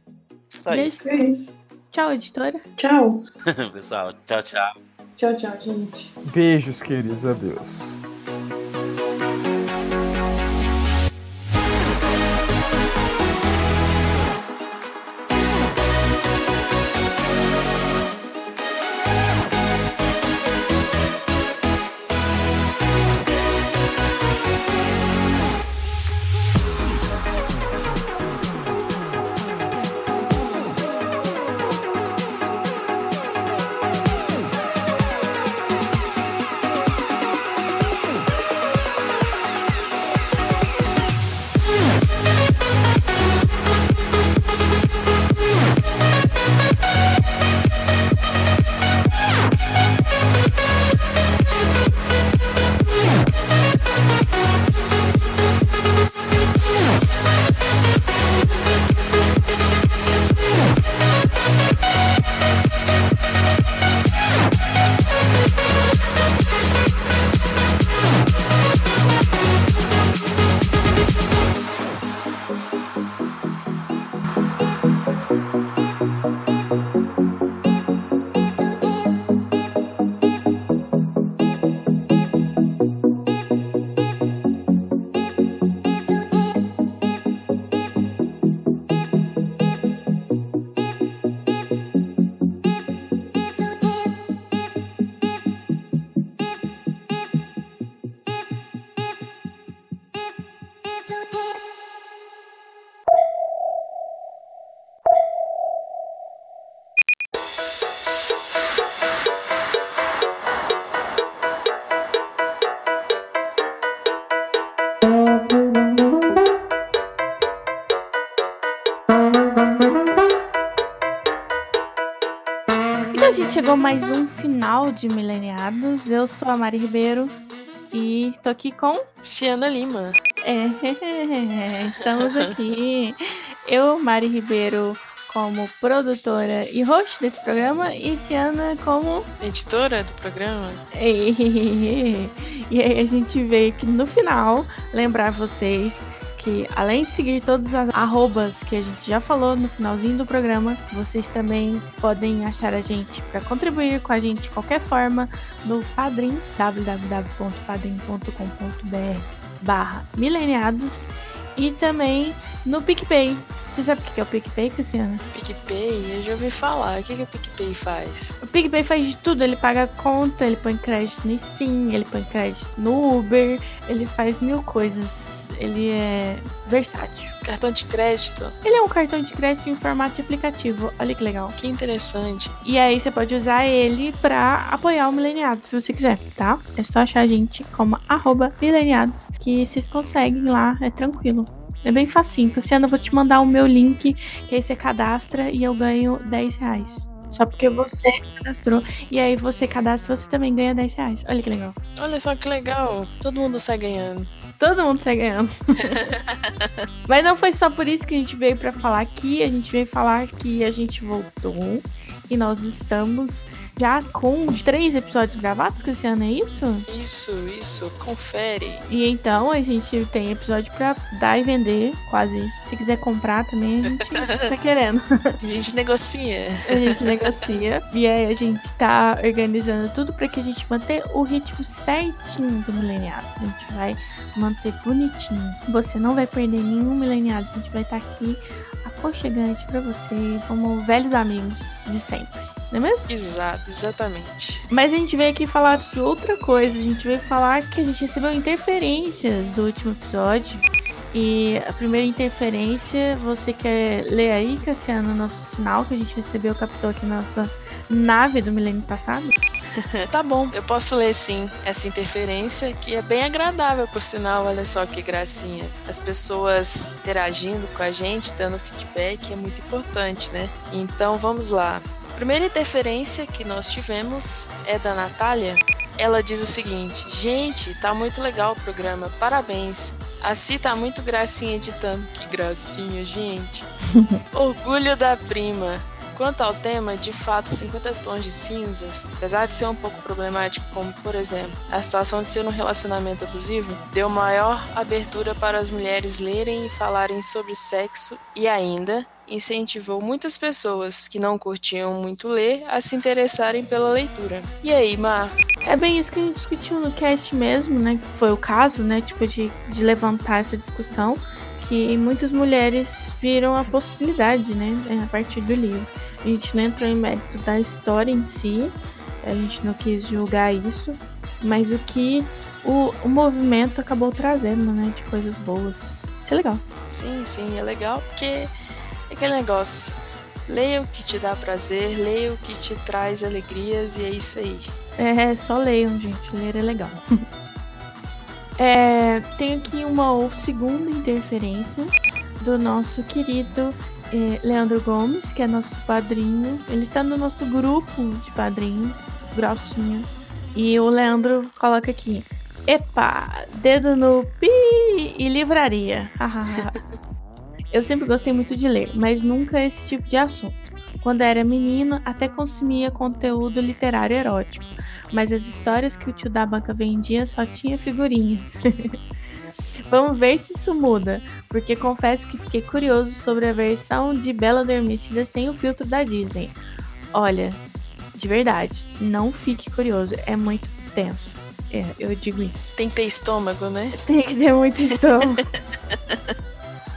Só isso. É isso. Tchau, editora. Tchau. Pessoal, tchau, tchau. Tchau, tchau, gente. Beijos, queridos. Adeus. A mais um final de Mileniados. Eu sou a Mari Ribeiro e tô aqui com. Ciana Lima. É, estamos aqui. Eu, Mari Ribeiro, como produtora e host desse programa, e Ciana como. Editora do programa. E aí a gente veio aqui no final lembrar vocês que além de seguir todas as arrobas que a gente já falou no finalzinho do programa, vocês também podem achar a gente para contribuir com a gente de qualquer forma no Padrim, www.padrim.com.br barra mileniados e também no PicPay. Você sabe o que é o PicPay, Cristiana? PicPay, eu já ouvi falar. O que, que o PicPay faz? O PicPay faz de tudo, ele paga conta, ele põe crédito no Steam, ele põe crédito no Uber, ele faz mil coisas. Ele é versátil. Cartão de crédito. Ele é um cartão de crédito em formato de aplicativo. Olha que legal. Que interessante. E aí você pode usar ele pra apoiar o Mileniados, se você quiser, tá? É só achar a gente como arroba mileniados, que vocês conseguem lá, é tranquilo. É bem facinho. Luciana, eu vou te mandar o meu link, que aí você cadastra e eu ganho 10 reais. Só porque você cadastrou. E aí você cadastra, você também ganha 10 reais. Olha que legal. Olha só que legal. Todo mundo sai ganhando. Todo mundo sai ganhando. Mas não foi só por isso que a gente veio pra falar aqui. A gente veio falar que a gente voltou e nós estamos já com três episódios gravados, Cristiano, é isso? Isso, isso, confere. E então a gente tem episódio pra dar e vender, quase. Se quiser comprar também, a gente tá querendo. A gente negocia. A gente negocia. E aí a gente tá organizando tudo pra que a gente manter o ritmo certinho do Mileniados. A gente vai manter bonitinho. Você não vai perder nenhum Mileniados. A gente vai estar tá aqui aconchegante pra vocês, como velhos amigos de sempre. Não é mesmo? Exato, exatamente. Mas a gente veio aqui falar de outra coisa. A gente veio falar que a gente recebeu interferências do último episódio. E a primeira interferência, você quer ler aí, Cassiano, nosso sinal que a gente recebeu, captou aqui nossa nave do milênio passado? tá bom, eu posso ler sim essa interferência, que é bem agradável, por sinal, olha só que gracinha. As pessoas interagindo com a gente, dando feedback, é muito importante, né? Então vamos lá. Primeira interferência que nós tivemos é da Natália. Ela diz o seguinte: Gente, tá muito legal o programa, parabéns. A Si tá muito gracinha editando. Que gracinha, gente. Orgulho da prima. Quanto ao tema, de fato, 50 tons de cinzas, apesar de ser um pouco problemático, como por exemplo, a situação de ser um relacionamento abusivo, deu maior abertura para as mulheres lerem e falarem sobre sexo e ainda incentivou muitas pessoas que não curtiam muito ler a se interessarem pela leitura. E aí, Mar? É bem isso que a gente discutiu no cast mesmo, né? Foi o caso, né? Tipo, de, de levantar essa discussão que muitas mulheres viram a possibilidade, né, a partir do livro. A gente não entrou em mérito da história em si, a gente não quis julgar isso, mas o que o, o movimento acabou trazendo, né, de coisas boas. Isso é legal. Sim, sim, é legal porque é aquele negócio. Leia o que te dá prazer, leia o que te traz alegrias e é isso aí. É, só leiam, gente. Ler é legal. É, tem aqui uma segunda interferência do nosso querido é, Leandro Gomes, que é nosso padrinho. Ele está no nosso grupo de padrinhos, grossinho. E o Leandro coloca aqui: Epa, dedo no pi e livraria. Eu sempre gostei muito de ler, mas nunca esse tipo de assunto. Quando era menino, até consumia conteúdo literário erótico, mas as histórias que o tio da banca vendia só tinha figurinhas. Vamos ver se isso muda, porque confesso que fiquei curioso sobre a versão de Bela Adormecida sem o filtro da Disney. Olha, de verdade, não fique curioso, é muito tenso. É, eu digo isso. Tem que ter estômago, né? Tem que ter muito estômago.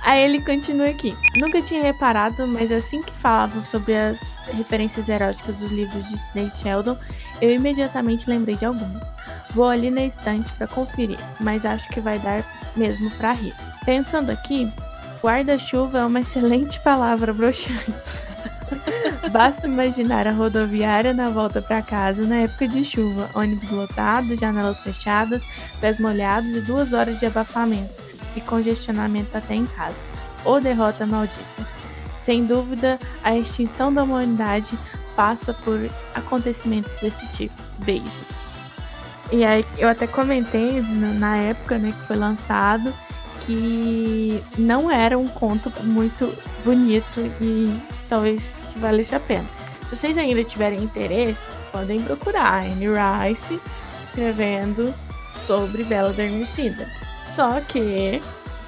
Aí ele continua aqui. Nunca tinha reparado, mas assim que falavam sobre as referências eróticas dos livros de Sidney Sheldon, eu imediatamente lembrei de algumas. Vou ali na estante para conferir, mas acho que vai dar mesmo para rir. Pensando aqui, guarda-chuva é uma excelente palavra broxante. Basta imaginar a rodoviária na volta para casa na época de chuva, ônibus lotado, janelas fechadas, pés molhados e duas horas de abafamento e congestionamento até em casa. Ou derrota maldita. Sem dúvida, a extinção da humanidade passa por acontecimentos desse tipo. Beijos. E aí eu até comentei na época né, que foi lançado que não era um conto muito bonito e talvez que valesse a pena. Se vocês ainda tiverem interesse, podem procurar Anne Rice escrevendo sobre Bela Adormecida. Só que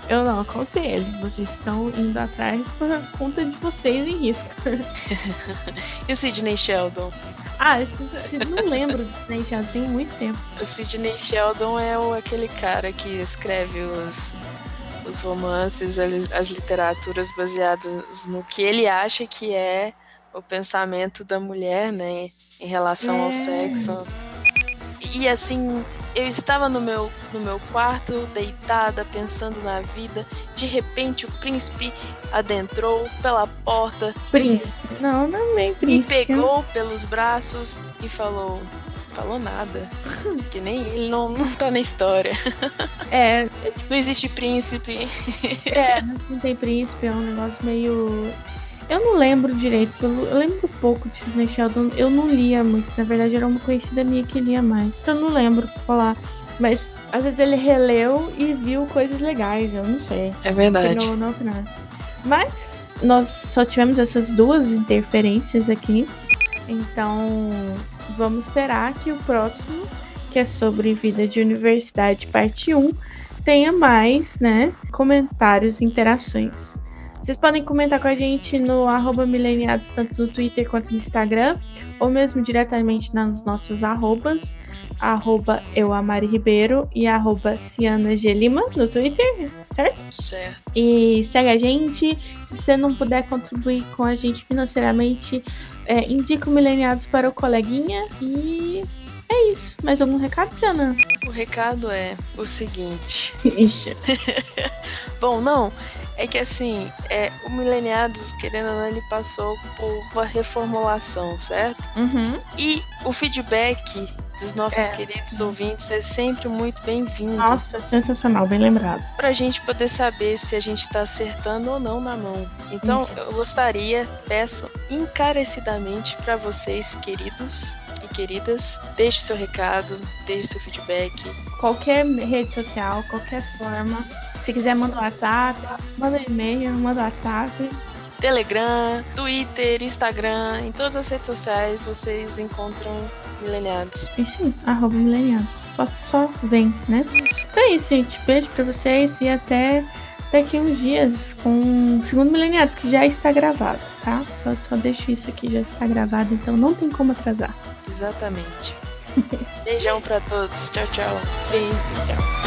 eu não aconselho. Vocês estão indo atrás por conta de vocês em risco. e o Sidney Sheldon? Ah, eu não lembro do Sidney Sheldon, tem muito tempo. O Sidney Sheldon é o, aquele cara que escreve os, os romances, as literaturas baseadas no que ele acha que é o pensamento da mulher, né? Em relação é. ao sexo. E assim, eu estava no meu, no meu quarto, deitada, pensando na vida. De repente, o príncipe adentrou pela porta. Príncipe? Não, não é príncipe. Me pegou pelos braços e falou. Falou nada. que nem ele não, não tá na história. É. Não existe príncipe. é, não tem príncipe, é um negócio meio eu não lembro direito, eu lembro pouco de Disney Sheldon, eu não lia muito, na verdade era uma conhecida minha que lia mais, então eu não lembro pra falar. Mas às vezes ele releu e viu coisas legais, eu não sei. É verdade. Não, não, não. Mas nós só tivemos essas duas interferências aqui, então vamos esperar que o próximo, que é sobre vida de universidade, parte 1, tenha mais, né, comentários e interações. Vocês podem comentar com a gente no arroba mileniados, tanto no Twitter quanto no Instagram, ou mesmo diretamente nas nossas arrobas, arroba euamari Ribeiro e arroba no Twitter, certo? Certo. E segue a gente. Se você não puder contribuir com a gente financeiramente, é, indica o Mileniados para o coleguinha e é isso. Mais algum recado, Ciana? O recado é o seguinte. Ixi. Bom, não. É que assim, é, o Mileniados, querendo ou não, ele passou por uma reformulação, certo? Uhum. E o feedback dos nossos É. queridos ouvintes é sempre muito bem-vindo. Nossa, sensacional, bem lembrado. Pra gente poder saber se a gente tá acertando ou não na mão. Então, eu gostaria, peço encarecidamente pra vocês, queridos e queridas, deixe seu recado, deixe seu feedback. Qualquer rede social, qualquer forma. Se quiser, manda um WhatsApp, manda um e-mail, manda um WhatsApp. Telegram, Twitter, Instagram, em todas as redes sociais vocês encontram Mileniados. E sim, arroba mileniados. Só, só vem, né? Isso. Então é isso, gente. Beijo pra vocês e até daqui uns dias com o segundo Mileniados, que já está gravado, tá? Só, só deixo isso aqui, já está gravado, então não tem como atrasar. Exatamente. Beijão pra todos. Tchau, tchau. Beijo, tchau.